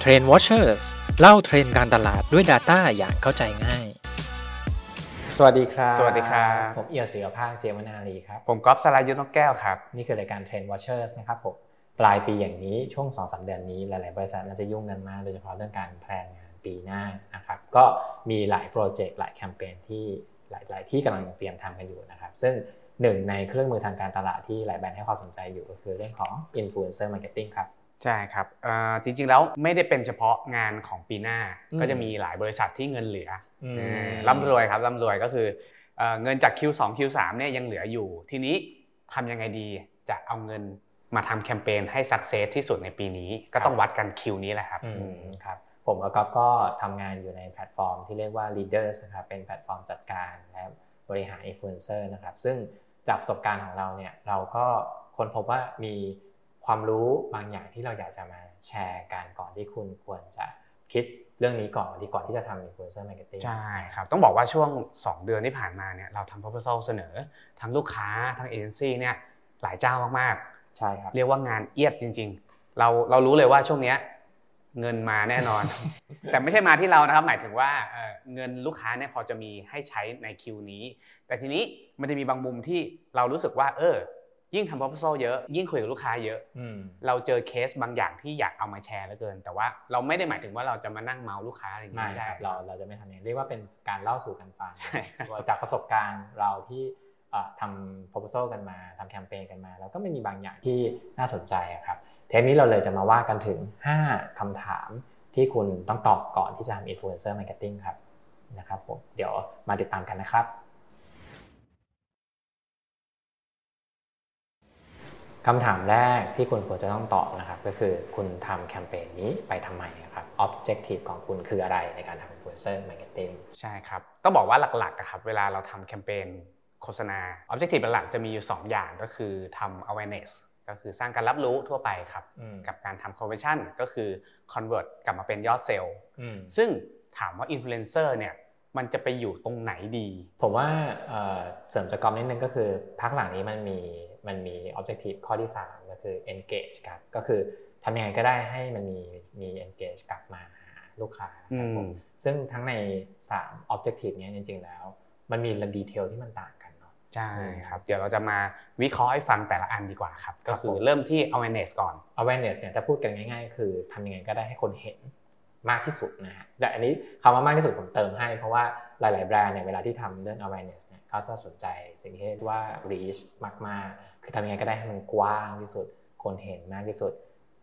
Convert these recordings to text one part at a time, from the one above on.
Trend Watchers เล่าเทรนด์การตลาดด้วย Data อย่างเข้าใจง่าย สวัสดีครับ สวัสดีครับ ผมเอียวศิรภาคเจมนาลีครับ ผมก๊อฟสรายุทธนกแก้วครับ นี่คือรายการ Trend Watchers นะครับผมปลายปีอย่างนี้ช่วง2อสเดือนนี้หลาย ๆ บริษัทน่าจะยุ่งกันมากโดยเฉพาะเรื่องการ plan งานปีหน้านะครับก็มีหลายโปรเจกต์หลายแคมเปญที่หลาย ๆ ที่กำลังเตรียมทำกันอยู่นะครับ ซึ่งหนึ่งในเครื่องมือทางการตลาดที่หลายแบรนด์ให้ความสนใจอยู่ก็คือเรื่องของ Influencer Marketing ครับ ใช่ครับจริงๆแล้วไม่ได้เป็นเฉพาะงานของปีหน้าอืมก็จะมีหลายบริษัทที่เงินเหลืออมเออร่ำรวยครับร่ำรวยก็คือเอ่อเงินจาก Q2 Q3 เนี่ยยังเหลืออยู่ ทีนี้ทำยังไงดีจะเอาเงินมาทำแคมเปญให้ success ที่สุดในปีนี้ก็ต้องวัดกัน Q นี้แหละครับอืมครับผมกับก๊อฟก็ทำงานอยู่ในแพลตฟอร์มที่เรียกว่า Leaders นะครับเป็นแพลตฟอร์มจัดการและบริหารอินฟลูเอนเซอร์นะครับซึ่งจากประสบการณ์ของเราเนี่ยเราก็ค้นพบว่ามี ความรู้บางอย่างที่เราอยากจะมาแชร์กันก่อนที่คุณควรจะคิดเรื่องนี้ก่อนดีก่อนที่จะทำ Influencer Marketing ใช่ครับ ต้องบอกว่าช่วง 2 เดือนที่ผ่านมาเนี่ยเราทำ proposal เสนอทั้งลูกค้าทั้งเอเจนซี่เนี่ยหลายเจ้ามากๆใช่ครับเรียกว่างานเอียดจริง ๆ เราเรารู้เลยว่าช่วงเนี้ยเงินมาแน่นอน แต่ไม่ใช่มาที่เรานะครับ หมายถึงว่าเออเงินลูกค้าเนี่ยพอจะมีให้ใช้ใน Q นี้ แต่ทีนี้มันจะมีบางมุมที่เรารู้สึกว่า เออ ยิ่งทำ proposal เยอะ ยิ่งคุยกับลูกค้าเยอะอืมเราเจอเคสบางอย่างที่อยากเอามาแชร์เหลือเกิน แต่ว่าเราไม่ได้หมายถึงว่าเราจะมานั่งเมาลูกค้าอะไรอย่างไม่เงี้ยครับเราเราจะไม่ทำอย่างนี้เรียกว่าเป็นการเล่าสู่กันฟังใช่ครับว่าจากประสบการณ์เราที่เอ่อทำ proposal กันมาทำแคมเปญกันมา แล้วก็ไม่มีบางอย่างที่น่าสนใจอะครับเทปนี้เราเลยจะมาว่ากันถึง 5คำถามที่คุณต้องตอบก่อนที่จะทำ influencer marketing ครับนะครับผมเดี๋ยวมาติดตามกันนะครับ คำถามแรกที่คุณควรจะต้องตอบนะครับ ก็คือคุณทำแคมเปญนี้ไปทำไมครับ objective ของคุณคืออะไรในการทำ influencer marketing ใช่ครับ ต้องบอกว่าหลักๆอะครับเวลาเราทำแคมเปญโฆษณา Objective หลักๆจะมีอยู่ 2 อย่างก็คือทำ awareness ก็คือสร้างการรับรู้ทั่วไปครับอืมกับการทำ conversion ก็คือ convert กลับมาเป็นยอดเซลล์อืมซึ่งถามว่า influencer เนี่ยมันจะไปอยู่ตรงไหนดี ผมว่าเอ่อเสริมจากกอมนิดนึงก็คือพักหลังนี้มันมี มันมี objective ข้อที่ 3 ก็คือ engage ครับก็คือทำยังไงก็ได้ให้มันมีมี engage กลับมาหาลูกค้าครับผมอืมซึ่งทั้งใน 3 objective เนี้ยจริง ๆ แล้ว มันมีดีเทลที่มันต่างกันเนาะใช่ครับเดี๋ยวเราจะมาวิเคราะห์ให้ฟังแต่ละอันดีกว่าครับ ก็คือเริ่มที่ awareness ก่อน awareness เนี่ยถ้าพูดกันง่าย ๆ คือทำยังไงก็ได้ให้คนเห็นมากที่สุดนะฮะแต่อันนี้คำว่ามากที่สุดผมเติมให้ เพราะว่าหลาย ๆ แบรนด์เนี่ยเวลาที่ทำเรื่อง awareness เนี่ยเขาจะสนใจสิ่งที่เรียกว่า reach มากๆ คือทำยังไงก็ได้ให้มันกว้างที่สุด คนเห็นมากที่สุด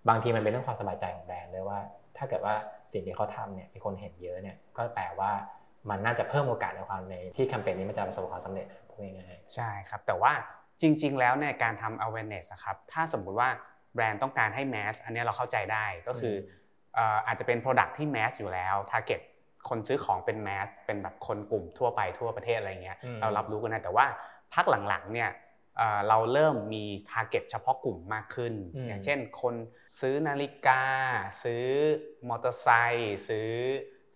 บางทีมันเป็นเรื่องความสบายใจของแบรนด์ด้วยว่า ถ้าเกิดว่าสิ่งที่เขาทำเนี่ยมีคนเห็นเยอะเนี่ยก็แปลว่ามันน่าจะเพิ่มโอกาสในความในที่แคมเปญนี้มันจะประสบความสำเร็จนะพูดง่ายใช่ครับ แต่ว่าจริง ๆ แล้วเนี่ยการทำ awareness อะครับถ้าสมมุติว่าแบรนด์ต้องการให้ mass อันเนี้ยเราเข้าใจได้ก็คือเอ่ออาจจะเป็น product ที่ mass อยู่แล้ว target คนซื้อของเป็น mass เป็นแบบคนกลุ่มทั่วไปทั่วประเทศอะไรเงี้ยอืมเรารับรู้กันนะแต่ว่าพักหลังๆเนี่ยเอ่อเราเริ่มมี target เฉพาะกลุ่มมากขึ้นอืมอย่างเช่น คนซื้อนาฬิกา ซื้อมอเตอร์ไซค์ซื้อ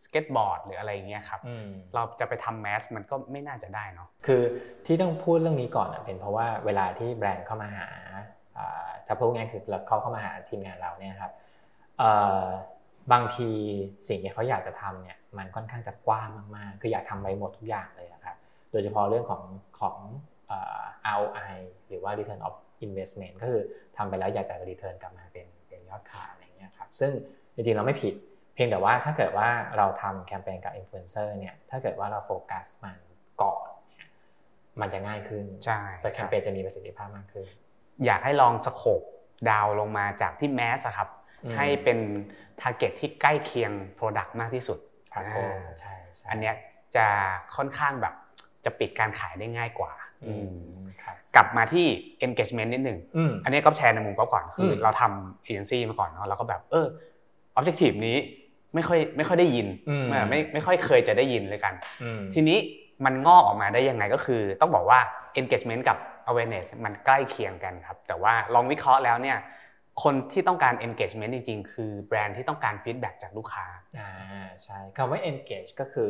สเก็ตบอร์ดหรืออะไรเงี้ยครับๆอืมเราจะไปทำ mass มันก็ไม่น่าจะได้เนาะคือที่ต้องพูดเรื่องนี้ก่อนอะเป็นเพราะว่าเวลาที่แบรนด์เข้ามาหาอ่าถ้าพูดง่ายๆคือเขาเข้ามาหาทีมงานเราเนี่ยครับเอ่อ บางทีสิ่งที่เขาอยากจะทำเนี่ยมันค่อนข้างจะกว้างมากๆ คืออยากทำไปหมดทุกอย่างเลยนะครับ โดยเฉพาะเรื่องของของเอ่อ ROI หรือว่า return of investment ก็คือทำไปแล้วอยากจะ return กลับมาเป็นเป็นยอดขายอะไรเงี้ยครับซึ่งจริงๆเราไม่ผิด เพียงแต่ว่าถ้าเกิดว่าเราทำแคมเปญกับอินฟลูเอนเซอร์เนี่ยถ้าเกิดว่าเราโฟกัสมันก่อนเนี่ยมันจะง่ายขึ้นใช่แต่แคมเปญจะมีประสิทธิภาพมากขึ้น อยากให้ลอง scope down ลงมาจากที่ mass ครับอืม ให้เป็น target ที่ใกล้เคียง Product มากที่สุดครับอ่าผมใช่ใช่อันเนี้ยจะค่อนข้างแบบจะปิดการขายได้ง่ายกว่าอือืมมครับกลับมาที่ engagement นิดหนึ่งอืมอันนี้ก็แชร์ในมุมก๊อฟก่อนคืออมเราทำเอเจนซี่มาก่อนเนาะเราก็แบบเออ objective นี้ไม่ค่อยไม่ค่อยได้ยินอืมไม่ไม่ไม่ค่อยเคยจะได้ยินเลยกันอืมทีนี้มันงอกออกมาได้ยังไงก็คือ ต้องบอกว่า engagement กับ awareness มันใกล้เคียงกันครับ แต่ว่าลองวิเคราะห์แล้วเนี่ย คนที่ต้องการ engagement จริงๆ คือแบรนด์ที่ต้องการ feedback จากลูกค้าอ่าใช่คำว่า engage ก็คือ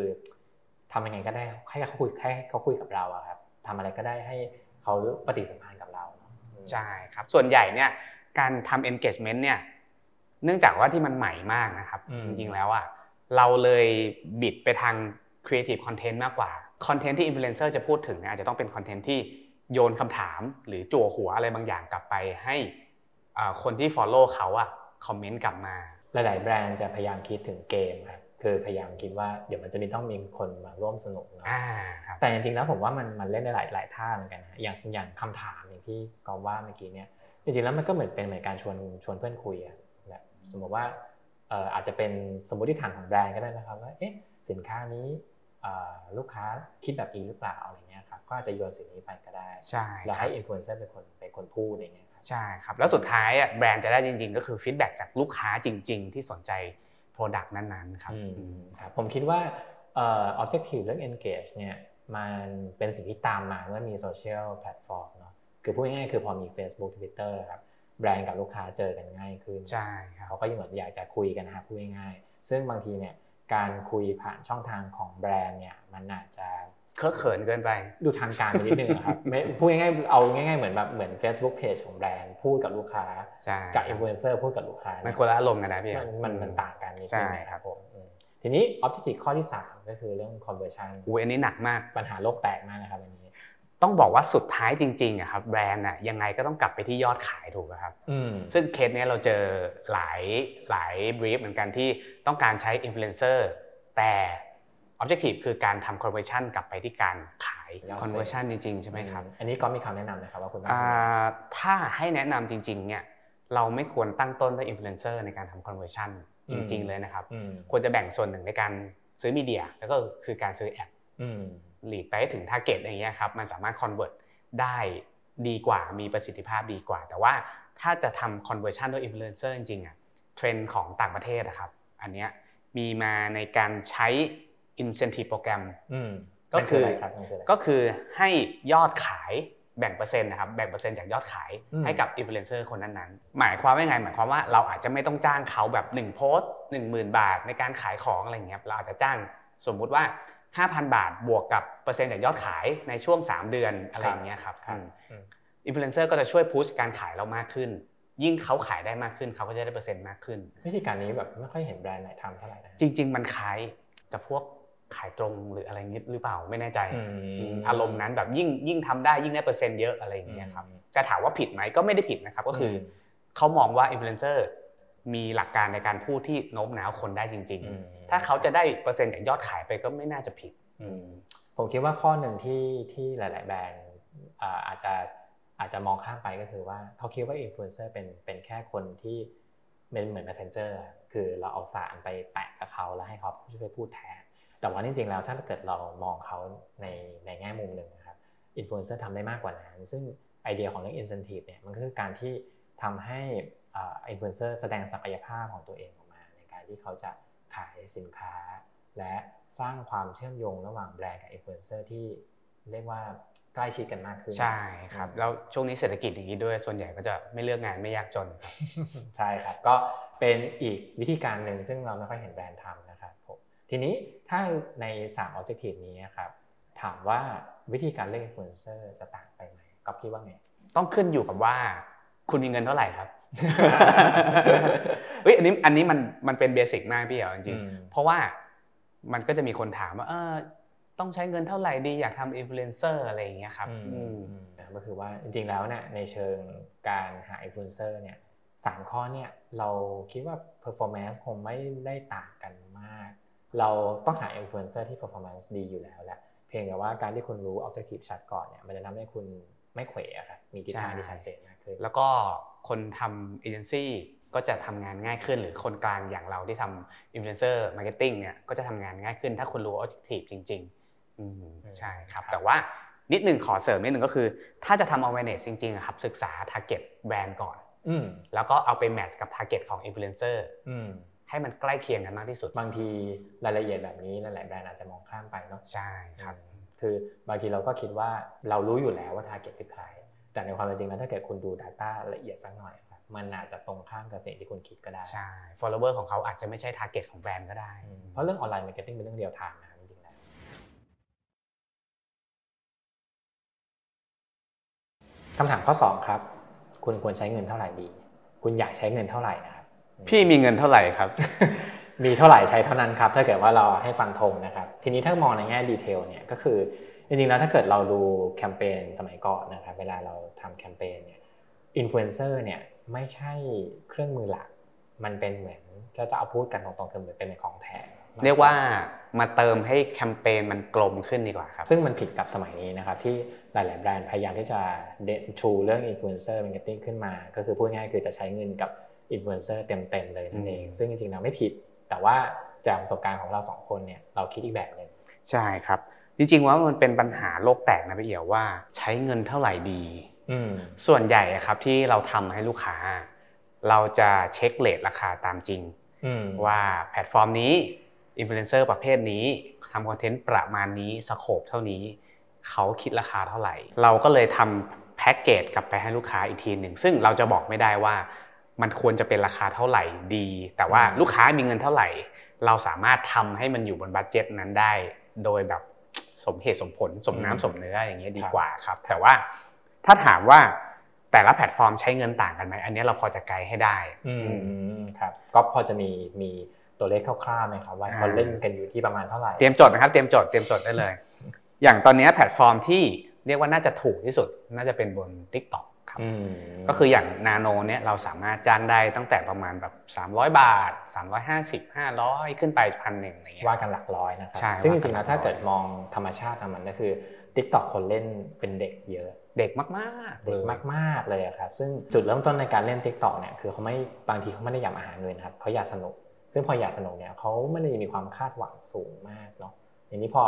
ทำยังไงก็ได้ให้เขาคุยให้เขาคุยกับเราอะครับทำอะไรก็ได้ให้เขาปฏิสัมพันธ์กับเราเนอะอืมใช่ครับ ส่วนใหญ่เนี่ยการทำ engagement เนี่ยเนื่องจากว่าที่มันใหม่มากนะครับ จริงๆแล้วอะเราเลยบิดไปทาง Creative Content มากกว่าคอนเทนต์ที่อินฟลูเอนเซอร์จะพูดถึงเนี่ยอาจจะต้องเป็นคอนเทนต์ที่โยนคำถามหรือจั่วหัวอะไรบางอย่างกลับไปให้ คนที่ Follow เขาอะคอมเมนต์กลับมาหลายๆแบรนด์จะพยายามคิดถึงเกมครับคือพยายามคิดว่าเดี๋ยวมันจะมีต้องมีคนมาร่วมสนุกเนาะแต่จริงๆแล้วผมว่ามันมันเล่นได้หลายหลายท่าเหมือนกันนะอย่างอย่างคำถามอย่างที่ก๊อฟว่าเมื่อกี้เนี่ยจริงๆแล้วมันก็เหมือนเป็นเหมือนการชวนชวนเพื่อนคุยอะแบบสมมติว่าอาจจะเป็นสมมติฐานของแบรนด์ก็ได้นะครับว่าเอ๊ะสินค้านี้ลูกค้าคิดแบบนี้หรือเปล่าอะไรเงี้ยครับก็อาจจะโยนสิ่งนี้ไปก็ได้ใช่แล้วให้อินฟลูเอนเซอร์เป็นคนเป็นคนพูดอย่างเงี้ย ใช่ครับ แล้วสุดท้ายแบรนด์จะได้จริง ๆ ก็คือ feedback จากลูกค้าจริง ๆ ที่สนใจ Product นั้นๆครับครับผมคิดว่าเอ่อ objective เรื่อง engage เนี่ยมันเป็นสิ่งที่ตามมาเมื่อมี social platform เนาะคือพูดง่ายๆคือพอมี Facebook Twitter ครับแบรนด์กับลูกค้าเจอกันง่ายขึ้นใช่ครับเขาก็ยังเหมือนอยากจะคุยกันนะครับพูดง่ายๆซึ่งบางทีเนี่ยการคุยผ่านช่องทางของแบรนด์เนี่ยมันอาจจะ เคอะเขินเกินไป ดูทางการไปนิดนึงครับไม่พูดง่ายๆเอาง่ายๆเหมือนแบบเหมือน Facebook Page ของแบรนด์พูดกับลูกค้ากับอินฟลูเอนเซอร์พูดกับลูกค้ามันคนละอารมณ์กันนะพี่มันมันต่างกันนิดนึงครับผมทีนี้ objective ข้อที่ 3 ก็คือเรื่อง conversion อูอันนี้หนักมากปัญหาโลกแตกมากนะครับอันนี้ ต้องบอกว่าสุดท้ายจริงๆอะครับแบรนด์อะยังไงก็ต้องกลับไปที่ยอดขายถูกไหมครับซึ่งเคสนี้เราเจอหลายหลาย brief เหมือนกันที่ต้องการใช้อินฟลูเอนเซอร์แต่ objective คือการทำ conversion กลับไปที่การขาย conversion จริงๆ ใช่ไหมครับอันนี้ก็มีคำแนะนำนะครับว่าคุณถ้าให้แนะนำจริงๆเนี่ยเราไม่ควรตั้งต้นด้วย influencer ในการทำ conversion จริง ๆ เลยนะครับควรจะแบ่งส่วนหนึ่งในการซื้อมีเดีย แล้วก็คือการซื้อแอดหลีดไปถึง target อย่างเงี้ยครับมันสามารถ convert ได้ดีกว่ามีประสิทธิภาพดีกว่า แต่ว่าถ้าจะทำ conversion ด้วย influencer จริงๆอะเทรนด์ของต่างประเทศนะครับอันเนี้ยมีมาในการใช้ incentive programก็คือก็คือให้ยอดขายแบ่งเปอร์เซ็นต์นะครับแบ่งเปอร์เซ็นต์จากยอดขายให้กับอินฟลูเอนเซอร์คนนั้นๆ หมายความว่าไงหมายความว่าเราอาจจะไม่ต้องจ้างเขาแบบ1โพสต์ 10,000 บาทในการขายของอะไรเงี้ยเราอาจจะจ้างสมมุติว่า 5,000 บาทบวกกับเปอร์เซ็นต์จากยอดขายในช่วง 3 เดือนอะไรเงี้ยครับอินฟลูเอนเซอร์ก็จะช่วย push การขายเรามากขึ้น ยิ่งเขาขายได้มากขึ้นเขาก็จะได้เปอร์เซ็นต์มากขึ้นวิธีการนี้แบบไม่ค่อยเห็นแบรนด์ไหนทำเท่าไหร่นะจริง ๆ มันคล้ายกับพวก ขายตรงหรืออะไรงี้หรือเปล่าไม่แน่ใจอารมณ์นั้นแบบยิ่งยิ่งทำได้ยิ่งได้เปอร์เซ็นต์เยอะอะไรอย่างเงี้ยครับจะถามว่าผิดไหมก็ไม่ได้ผิดนะครับก็คือเขามองว่าอินฟลูเอนเซอร์มีหลักการในการพูดที่โน้มน้าวคนได้จริง ๆ ถ้าเขาจะได้เปอร์เซ็นต์จากยอดขายไปก็ไม่น่าจะผิดผมคิดว่าข้อหนึ่งที่ที่หลาย ๆ แบรนด์อาจจะอาจจะมองข้ามไปก็คือว่าเขาคิดว่าอินฟลูเอนเซอร์เป็นเป็นแค่คนที่เป็นเหมือน messenger คือเราเอาสารไปแปะกับเขาแล้วให้เขาช่วยพูดแทน แต่ว่าจริงๆแล้วถ้าเกิดเรามองเขาในในแง่มุมหนึ่งนะครับอินฟลูเอนเซอร์ทำได้มากกว่านั้น ซึ่งไอเดียของเรื่อง incentive เนี่ยมันก็คือการที่ทำให้อินฟลูเอนเซอร์แสดงศักยภาพของตัวเองออกมา ในการที่เขาจะขายสินค้า และสร้างความเชื่อมโยงระหว่างแบรนด์กับอินฟลูเอนเซอร์ที่เรียกว่าใกล้ชิดกันมากขึ้นใช่ครับ แล้วช่วงนี้เศรษฐกิจอย่างนี้ด้วยส่วนใหญ่ก็จะไม่เลือกงานไม่ยากจน ใช่ครับ ก็เป็นอีกวิธีการหนึ่งซึ่งเราไม่ค่อยเห็นแบรนด์ทำนะครับผมทีนี้ ถ้าใน 3 objective นี้ครับถามว่าวิธีการเล่นอินฟลูเอนเซอร์จะต่างไปไหมก๊อฟคิดว่าไงต้องขึ้นอยู่กับว่า คุณมีเงินเท่าไหร่ครับเฮ้ยอันนี้อันนี้มันมันเป็น basic มากพี่เหรอจริงเพราะว่ามันก็จะมีคนถามว่าเออต้องใช้เงินเท่าไหร่ดีอยากทำอินฟลูเอนเซอร์อะไรอย่างเงี้ยครับก็คือว่าจริงๆแล้วเนี่ยในเชิงการหาอินฟลูเอนเซอร์เนี่ยสามข้อเนี่ยเราคิดว่า performance คงไม่ได้ต่างกันมาก เราต้องหาอินฟลูเอนเซอร์ที่ performance ดีอยู่แล้วแหละเพียงแต่ว่าการที่คุณรู้ objective ชัดก่อนเนี่ยมันจะทำให้คุณไม่เขวครับมีทิศทางที่ชัดเจนมากขึ้นแล้วก็คนทำเอเจนซี่ก็จะทำงานง่ายขึ้นหรือคนกลางอย่างเราที่ทำอินฟลูเอนเซอร์มาร์เก็ตติ้งเนี่ยก็จะทำงานง่ายขึ้น ถ้าคุณรู้ objective จริงๆใช่ครับ แต่ว่านิดหนึ่งขอเสริมนิดหนึ่งก็คือ ถ้าจะทำ awareness จริงๆครับศึกษา target แบรนด์ก่อนแล้วก็เอาไป match กับ target ของอิ นฟลูเอนเซอร์ให้มันใกล้เคียงกันมากที่สุด บางทีรายละเอียดแบบนี้หลายๆแบรนด์อาจจะมองข้ามไปเนาะใช่ครับ คือบางทีเราก็คิดว่าเรารู้อยู่แล้วว่า target คือใครแต่ในความเป็นจริงแล้วถ้าเกิดคุณดู Data ละเอียดสักหน่อยครับมันอาจจะตรงข้ามกับสิ่งที่คุณคิดก็ได้ใช่ follower ของเขาอาจจะไม่ใช่ target ของแบรนด์ก็ได้ เพราะเรื่องออนไลน์มาร์เก็ตติ้งเป็นเรื่องเดียวทางนะครับจริงๆแล้วคำถามข้อ 2 ครับ คุณควรใช้เงินเท่าไหร่ดี คุณอยากใช้เงินเท่าไหร่นะครับ พี่มีเงินเท่าไหร่ครับ มีเท่าไหร่ใช้เท่านั้นครับ ถ้าเกิดว่าเราให้ฟันธงนะครับ ทีนี้ถ้ามองในแง่ detail เนี่ยก็คือจริงๆแล้วถ้าเกิดเราดูแคมเปญสมัยก่อนนะครับเวลาเราทำแคมเปญเนี่ยอินฟลูเอนเซอร์เนี่ยไม่ใช่เครื่องมือหลัก มันเป็นเหมือนก็จะเอาพูดกันตรงๆคือเหมือนเป็นของแถมเรียกว่ามาเติมให้แคมเปญมันกลมขึ้นดีกว่าครับ ซึ่งมันผิดกับสมัยนี้นะครับ ที่หลาย ๆ แบรนด์พยายามที่จะเด่นชูเรื่องอินฟลูเอนเซอร์มาร์เก็ตติ้งขึ้นมา ก็คือพูดง่ายๆคือจะใช้เงินกับ อินฟลูเอนเซอร์เต็มๆเลยนั่นเอง ซึ่งจริงๆแล้วไม่ผิด แต่ว่าจากประสบการณ์ของเราสองคนเนี่ยเราคิดอีกแบบหนึ่งใช่ครับ จริงๆว่ามันเป็นปัญหาโลกแตกนะพี่เอี่ยวว่าใช้เงินเท่าไหร่ดีอืมส่วนใหญ่อะครับที่เราทำให้ลูกค้า เราจะเช็ค rate ราคาตามจริงอืมว่าแพลตฟอร์มนี้อินฟลูเอนเซอร์ประเภทนี้ทำคอนเทนต์ประมาณนี้ scope เท่านี้เขาคิดราคาเท่าไหร่ เราก็เลยทำแพ็กเกจกลับไปให้ลูกค้าอีกทีหนึ่งซึ่งเราจะบอกไม่ได้ว่า มันควรจะเป็นราคาเท่าไหร่ดี แต่ว่าลูกค้ามีเงินเท่าไหร่ เราสามารถทำให้มันอยู่บน budget นั้นได้ โดยแบบสมเหตุสมผลสมน้ำสมเนื้ออย่างเงี้ยดีกว่าครับ แต่ว่าถ้าถามว่าแต่ละแพลตฟอร์มใช้เงินต่างกันไหมอันนี้เราพอจะไกด์ให้ได้ อืมครับ ก็พอจะมีมีตัวเลขคร่าวๆไหมครับว่าอ่าเขาเล่นกันอยู่ที่ประมาณเท่าไหร่เตรียมจดนะครับเตรียมจดเตรียมจดได้เลย อย่างตอนนี้แพลตฟอร์มที่เรียกว่าน่าจะถูกที่สุด น่าจะเป็นบน TikTok ครับอืมก็คืออย่างนาโนเนี่ยเราสามารถจ้างได้ตั้งแต่ประมาณแบบ300 บาท 350 500 ขึ้นไปพันหนึ่งอะไรเงี้ยว่ากันหลักร้อยนะครัใช่ซึ่งจว่ากันริงๆแล้วหลักร้อยถ้าเกิดมองธรรมชาติทางมันก็คือ TikTok คนเล่นเป็นเด็กเยอะ เด็กมากๆ เด็กลยมากๆเลยอะครับซึ่งจุดเริ่มต้นในการเล่น TikTok เนี่ยคือเขาไม่บางทีเขาไม่ได้อยากมาหาเงินครับเขาอยากสนุก ซึ่งพออยากสนุกเนี่ยเขาไม่ได้มีความคาดหวังสูงมากเนาะอย่างนี้พอ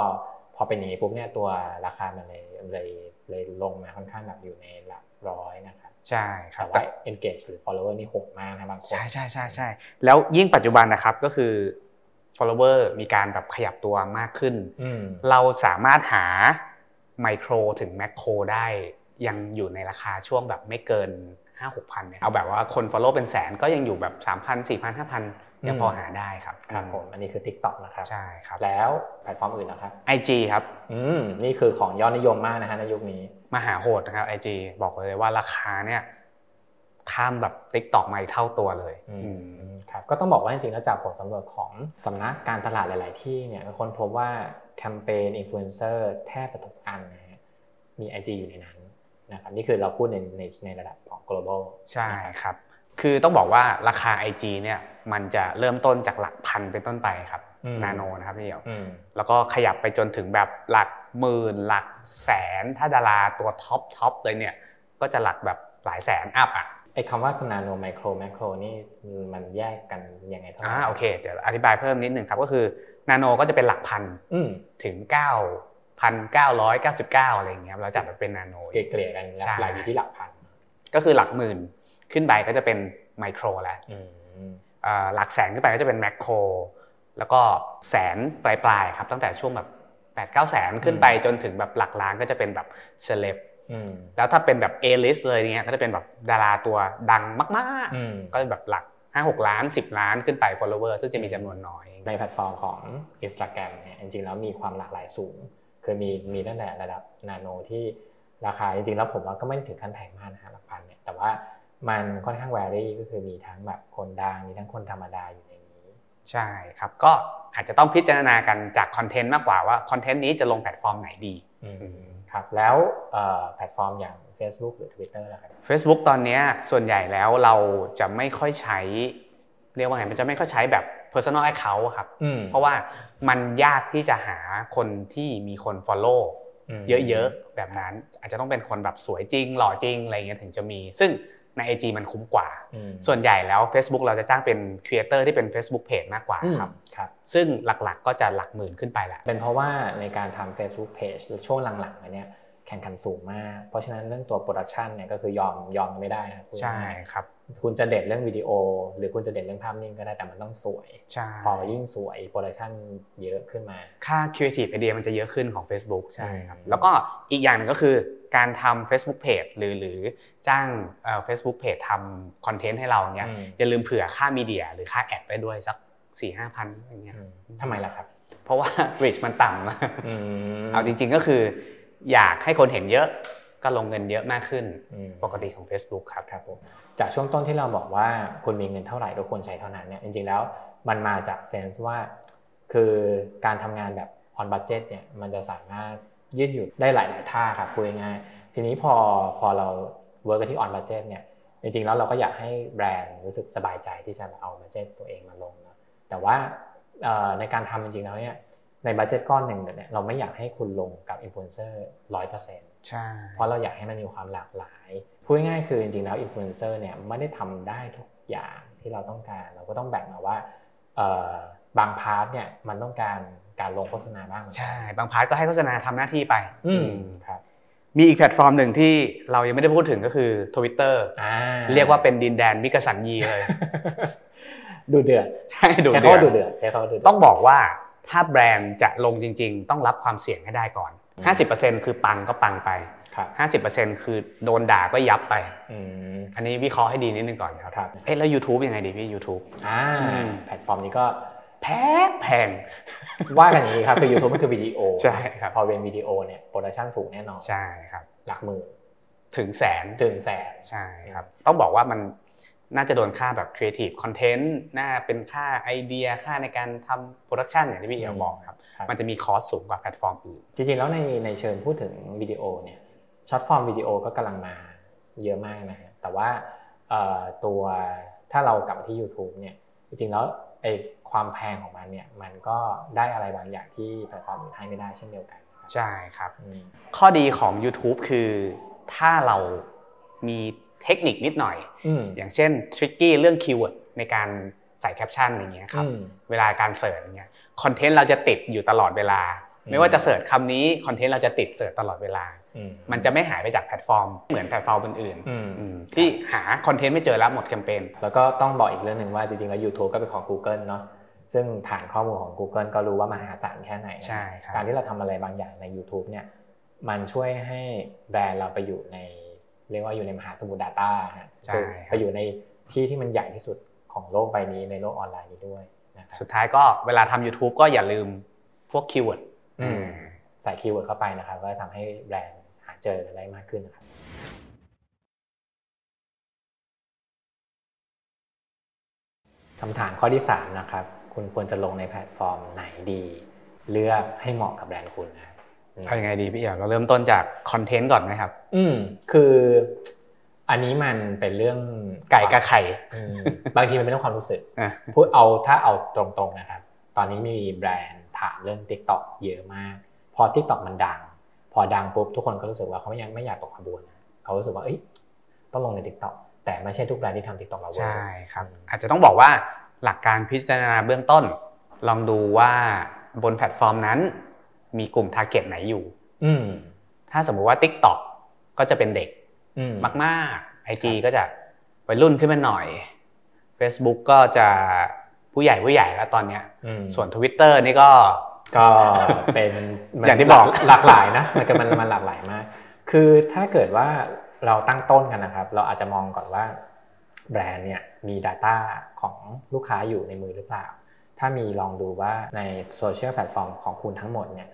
พอเป็นอย่างนี้ปุ๊บเนี่ยตัวราคามันเลยเลยเลยลงมาค่อนข้างแบบอยู่ในหลัก ร้อยนะครับใช่ครัแต่บว่า engage หรือ follower นี่โหดมากนะบางคนใช่ใช่ใช่ใช่แล้วยิ่งปัจจุบันนะครับก็คือ follower มีการแบบขยับตัวมากขึ้นอืมเราสามารถหาไมโครถึงแมคโครได้ยังอยู่ในราคาช่วงแบบไม่เกิน5 6พันเนี่ยเอาแบบว่าคน follow เป็นแสนก็ยังอยู่แบบ3,000 4,000 5,000 ยังพอหาได้ครับครับผมอันนี้คือ TikTok นะครับใช่ครับแล้วแพลตฟอร์มอื่นนะครับ IG ครับอืมนี่คือของยอดนิยมมากนะฮะในยุคนี้มาหาโหดนะครับ IG บอกเลยว่าราคาเนี่ยข้ามแบบ TikTok มาอีกเท่าตัวเลยอือืมมครับก็ต้องบอกว่าจริงๆแล้วจากผลสำรวจของสำนักการตลาดหลาย ๆ ที่เนี่ยคนพบว่าแคมเปญอินฟลูเอนเซอร์แทบจะทุกอันนะฮะมี IG อยู่ในนั้นนะครับนี่คือเราพูดในในในระดับของ global ใช่ครับ คือต้องบอกว่าราคา IG เนี่ยมันจะเริ่มต้นจากหลักพันเป็นต้นไปครับอืมนาโนนะครับพี่เหี่ยวอืมแล้วก็ขยับไปจนถึงแบบหลักหมื่นหลักแสนถ้าดาราตัว top top เลยเนี่ยก็จะหลักแบบหลายแสน up อะไอ้คำว่านาโนไมโครแมคโครนี่มันแยกกันยังไงเท่าไหร่อ่าโอเคเดี๋ยวอธิบายเพิ่มนิดนึงครับก็คือนาโนก็จะเป็นหลักพันอืมถึง9 9,999อะไรอย่างเงี้ยเราจัดมาเป็นนาโนเกลี่ยๆกันใช่หลายอยู่ที่หลักพันก็คือหลักหมื่น ขึ้นไปก็จะเป็นไมโครแล้วอืมอ่าหลักแสนขึ้นไปก็จะเป็นแมคโคร แล้วก็แสนปลายๆครับตั้งแต่ช่วงแบบ8 9แสนขึ้นไปจนถึงแบบหลักล้านก็จะเป็นแบบเซเลบอืมแล้วถ้าเป็นแบบ A-list เลยเนี่ยก็จะเป็นแบบดาราตัวดังมากอืมๆก็แบบหลัก5 6ล้าน10ล้านขึ้นไป follower ซึ่งจะมีจำนวนน้อย ในแพลตฟอร์มของ Instagram เนี่ยจริงๆแล้วมีความหลากหลายสูง คือมีมีตั้งแต่ระดับนาโนที่ราคาจริงๆแล้วผมว่าก็ไม่ได้ถึงขั้นแพงมากนะฮะหลักพันเนี่ยแต่ว่า มันค่อนข้าง vary ก็คือมีทั้งแบบคนดังมีทั้งคนธรรมดาอยู่ในนี้ ใช่ครับก็อาจจะต้องพิจารณากันจากคอนเทนต์มากกว่าว่าคอนเทนต์นี้จะลงแพลตฟอร์มไหนดีอืมครับแล้วเอ่อแพลตฟอร์มอย่าง Facebook หรือ Twitter ล่ะครับ Facebook ตอนเนี้ยส่วนใหญ่แล้วเราจะไม่ค่อยใช้ เรียกว่าไงมันจะไม่ค่อยใช้แบบ personal account อะครับอืมเพราะว่ามันยากที่จะหาคนที่มีคน follow มเยอะๆแบบนั้นอาจจะต้องเป็นคนแบบสวยจริง หล่อจริงอะไรเงี้ยถึงจะมี ซึ่ง ใน IG มันคุ้มกว่าอืมส่วนใหญ่แล้ว Facebook เราจะจ้างเป็นครีเอเตอร์ที่เป็น Facebook Page มากกว่าอืมครับครับ ซึ่งหลักๆก็จะหลักหมื่นขึ้นไปแหละ เป็นเพราะว่าในการทำ Facebook Page ช่วงหลังๆมาเนี่ย แข่งขันสูงมาก เพราะฉะนั้นเรื่องตัวโปรดักชันเนี่ยก็คือยอมยอมกันไม่ได้นะพูดใช่ง่ายๆครับ คุณจะเด่นเรื่องวิดีโอ หรือคุณจะเด่นเรื่องภาพนิ่งก็ได้แต่มันต้องสวยใช่พอยิ่งสวยโปรดักชันเยอะขึ้นมา ค่า Creative Idea มันจะเยอะขึ้นของ Facebook ใช่ครับอืมแล้วก็อีกอย่างหนึ่งก็คือการทำ Facebook Page หรือหรือจ้างเอ่อ Facebook Page ทำคอนเทนต์ให้เราเนี่ยอืมอย่าลืมเผื่อค่ามีเดีย หรือค่าแอดไปด้วยสัก4ี่ห้าพันอย่างเงี้ยอืมทำไมล่ะครับ เพราะว่า reach มันต่ำอืมเอาจริง ๆก็คือ อยากให้คนเห็นเยอะก็ลงเงินเยอะมากขึ้นปกติของ Facebook ครับครับผมจากช่วงต้นที่เราบอกว่าคุณมีเงินเท่าไหร่ก็ควรใช้เท่านั้นเนี่ยจริงๆแล้วมันมาจาก sense ว่า คือการทำงานแบบ on budget เนี่ยมันจะสามารถยืดหยุ่นได้หลายๆท่าครับพูดง่ายๆทีนี้พอพอเรา work กันที่ on budget เนี่ยจริงๆแล้วเราก็อยากให้แบรนด์รู้สึกสบายใจที่จะเอา budget ตัวเองมาลงนะแต่ว่าในการทำจริงๆแล้วเนี่ย ใน budget ก้อนหนึ่งเนี่ยเราไม่อยากให้คุณลงกับอินฟลูเอนเซอร์ร้อยเปอร์เซ็นต์ใช่เพราะเราอยากให้มันมีความหลากหลายพูดง่ายๆคือจริงๆแล้วอินฟลูเอนเซอร์เนี่ยไม่ได้ทำได้ทุกอย่างที่เราต้องการ เราก็ต้องแบ่งมาว่าบาง part เนี่ยมันต้องการการลงโฆษณาบ้างใช่ บาง part ก็ให้โฆษณาทำหน้าที่ไป อืมครับมีอีกแพลตฟอร์มหนึ่งที่เรายังไม่ได้พูดถึงก็คือ Twitter เรียกว่าเป็นดินแดนมิคสัญญีเลย ดูเดือดใช่ดูเดือดใช้คำว่าดูเดือดใช้คำว่าดูเดือดต้องบอกว่า ถ้าแบรนด์จะลงจริง ๆ ต้องรับความเสี่ยงให้ได้ก่อน 50%คือปังก็ปังไป 50%คือโดนด่าก็ยับไป อันนี้วิเคราะห์ให้ดีนิดนึงก่อนครับ เอ๊ะแล้ว YouTube ยังไงดีพี่ YouTube อ่าแพลตฟอร์มนี้ก็แพงแพงว่ากันอย่างนี้ครับคือ YouTube มันคือวิดีโอใช่ครับพอเป็นวิดีโอเนี่ย production สูงแน่นอนใช่ครับหลักหมื่นถึงแสนถึงแสนใช่ครับต้องบอกว่ามัน น่าจะโดนค่าแบบ Creative Content น่าเป็นค่าไอเดียค่าในการทำ production อย่างที่พี่เอ๋บอกครับ มันจะมี cost สูงกว่าแพลตฟอร์มอื่น จริงๆ แล้วในในเชิงพูดถึงวิดีโอเนี่ย short form video ก็กำลังมาเยอะมากนะฮะแต่ว่าตัวถ้าเรากลับมาที่ YouTube เนี่ยจริงๆ แล้วไอ้ความแพงของมันเนี่ยมันก็ได้อะไรบางอย่างที่แพลตฟอร์มอื่นให้ไม่ได้เช่นเดียวกัน ใช่ครับ ข้อดีของ YouTube คือถ้าเรามี เทคนิคนิดหน่อย อย่างเช่น tricky เรื่อง keyword ในการใส่แคปชั่นอย่างเงี้ยครับเวลาการ search อย่างเงี้ยคอนเทนต์เราจะติดอยู่ตลอดเวลา ไม่ว่าจะ search คำนี้คอนเทนต์เราจะติด search ตลอดเวลา มันจะไม่หายไปจากแพลตฟอร์ม เหมือนแพลตฟอร์มอื่นๆที่หาคอนเทนต์ไม่เจอแล้วหมดแคมเปญแล้วก็ต้องบอกอีกเรื่องหนึ่งว่าจริงๆแล้ว YouTube ก็เป็นของ Google เนาะซึ่งฐานข้อมูลของ Google ก็รู้ว่ามหาศาลแค่ไหนใช่การที่เราทำอะไรบางอย่างใน YouTube เนี่ยมันช่วยให้แบรนด์เราไปอยู่ใน เรียกว่าอยู่ในมหาสมุทร Data ฮะไปอยู่ในที่ที่มันใหญ่ที่สุดของโลกใบนี้ในโลกออนไลน์นี้ด้วยนะครับสุดท้ายก็เวลาทำ YouTube ก็อย่าลืมพวก keyword ใส่ keyword เข้าไปนะครับก็ทำให้แบรนด์หาเจออะไรมากขึ้นนะครับคำถามข้อที่ 3 นะครับ คุณควรจะลงในแพลตฟอร์มไหนดี เลือกให้เหมาะกับแบรนด์คุณนะ เอายังไงดีพี่เอ๋เราเริ่มต้นจากคอนเทนต์ก่อนไหมครับ อืมคืออันนี้มันเป็นเรื่องไก่กับไข่บางทีมันเป็นเรื่องความรู้สึกพูดเอาถ้าเอาตรงๆนะครับ ตอนนี้มีแบรนด์ถามเรื่อง t ิ k t o k เยอะมาก พอ t ิ k t o k มันดัง พอดังปุ๊บทุกคนก็รู้สึกว่าเขาไม่ยังไม่อยากตกขบวนเขารู้สึกว่าเอ้ยต้องลงใน t ิ k t o k แต่ไม่ใช่ทุกแบรนด์ที่ทำ t ิ k t o k เราใช่ครับ อาจจะต้องบอกว่าหลักการพิจารณาเบื้องต้น ลองดูว่าบนแพลตฟอร์มนั้น มีกลุ่ม target ไหนอยู่ถ้าสมมุติว่า TikTok ก็จะเป็นเด็กมากๆ IG ก็จะวัยรุ่นขึ้นมาหน่อย Facebook ก็จะผู้ใหญ่ผู้ใหญ่แล้วตอนเนี้ยส่วน Twitter นี่ก็ก็เป็นอย่างที่บอกหลากหลายนะมันมันมันหลากหลายมาก คือถ้าเกิดว่าเราตั้งต้นกันนะครับ เราอาจจะมองก่อนว่าแบรนด์เนี่ยมี Data ของลูกค้าอยู่ในมือหรือเปล่า ถ้ามีลองดูว่าในโซเชียลแพลตฟอร์มของคุณทั้งหมดเนี่ย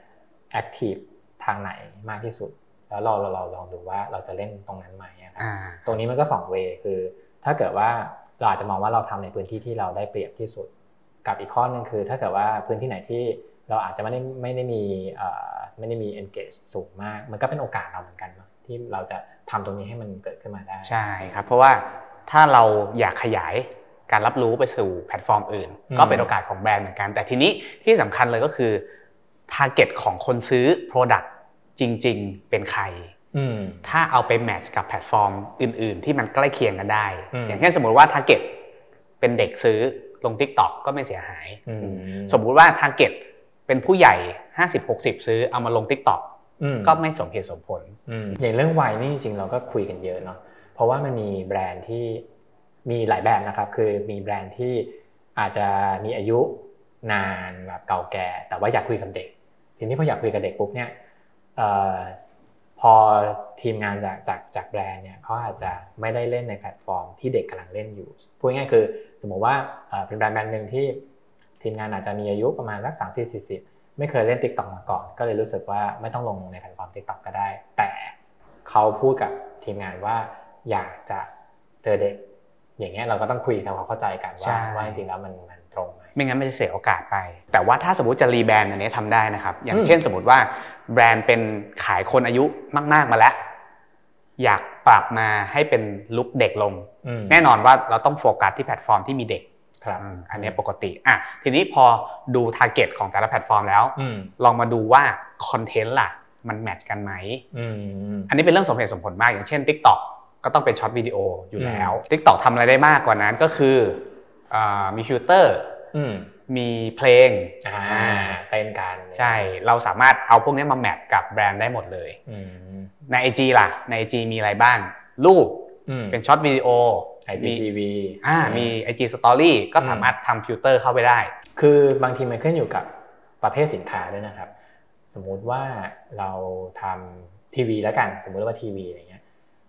active ทางไหนมากที่สุด แล้วเราเราลองดูว่าเราจะเล่นตรงนั้นไหมตรงนี้มันก็สอง way คือ ถ้าเกิดว่าเราอาจจะมองว่าเราทำในพื้นที่ที่เราได้เปรียบที่สุด กับอีกข้อนึงคือ ถ้าเกิดว่าพื้นที่ไหนที่เราอาจจะไม่ได้ไม่ได้มีไม่ได้มี engage สูงมาก มันก็เป็นโอกาสเราเหมือนกันที่เราจะทำตรงนี้ให้มันเกิดขึ้นมาได้ใช่ครับ เพราะว่าถ้าเราอยากขยายการรับรู้ไปสู่แพลตฟอร์มอื่น ก็เป็นโอกาสของแบรนด์เหมือนกัน แต่ทีนี้ที่สำคัญเลยก็คือ target ของคนซื้อ Product จริง ๆ เป็นใครถ้าเอาไป match กับแพลตฟอร์มอื่น ๆ ที่มันใกล้เคียงกันได้ อย่างเช่นสมมุติว่า target เป็นเด็กซื้อลง Tik t o อกก็ไม่เสียหาย สมมุติว่า target เป็นผู้ใหญ่ 50-60 ซื้อเอามาลง Tik t o อกก็ไม่สมเหตุสมผล อย่างเรื่องวัยนี่จริงๆเราก็คุยกันเยอะเนาะ เพราะว่ามันมีแบรนด์ที่มีหลายแบบนะครับ คือมีแบรนด์ที่อาจจะมีอายุนานแบบเก่าแก่ แต่ว่าอยากคุยกับเด็ก ทีนี้พออยากคุยกับเด็กปุ๊บเนี่ยพอทีมงานจากจากจากแบรนด์เนี่ยเขาอาจจะไม่ได้เล่นในแพลตฟอร์มที่เด็กกำลังเล่นอยู่พูดง่ายคือ สมมติว่าเป็นแบรนด์แบรนด์หนึ่งที่ทีมงานอาจจะมีอายุประมาณสักสามสี่สี่สิบไม่เคยเล่น TikTok มาก่อน ก็เลยรู้สึกว่าไม่ต้องลงในแพลตฟอร์ม TikTok ก็ได้ แต่เขาพูดกับทีมงานว่าอยากจะเจอเด็ก อย่างเงี้ยเราก็ต้องคุยทำความเข้าใจกันว่าว่าจริงๆแล้วมันมันตรงไหม ไม่งั้นมันจะเสียโอกาสไป แต่ว่าถ้าสมมติจะ rebrand อันนี้ทำได้นะครับ อย่างเช่นสมมติว่าแบรนด์เป็นขายคนอายุมาก ๆมาแล้ว อยากปรับมาให้เป็นlook เด็กลง แน่นอนว่าเราต้องโฟกัสที่แพลตฟอร์มที่มีเด็กครับอันนี้ปกติอะทีนี้พอดู target ของแต่ละแพลตฟอร์มแล้วอืมลองมาดูว่าคอนเทนต์ล่ะ มัน match กันไหมอืมอันนี้เป็นเรื่องสมเหตุสมผลมาก อย่างเช่น TikTok ก็ต้องเป็น short video อยู่แล้ว TikTok ทำอะไรได้มากกว่านั้นก็คืออามีฟิลเตอร์อื มมีเพลงอ่าเต้นกันใช่เราสามารถเอาพวกนี้มา match กับแบรนด์ได้หมดเลยอืมใน IG ล่ะ ใน IG มีอะไรบ้าง รูปอืมเป็นช็อตวิดีโอไอจีมีทีวีอ่ามี IG Story ก็สามารถทำฟิลเตอร์เข้าไปได้ คือบางทีมันขึ้นอยู่กับประเภทสินค้าด้วยนะครับ สมมุติว่าเราทำทีวีแล้วกัน สมมุติว่าทีวีอะไรเงี้ย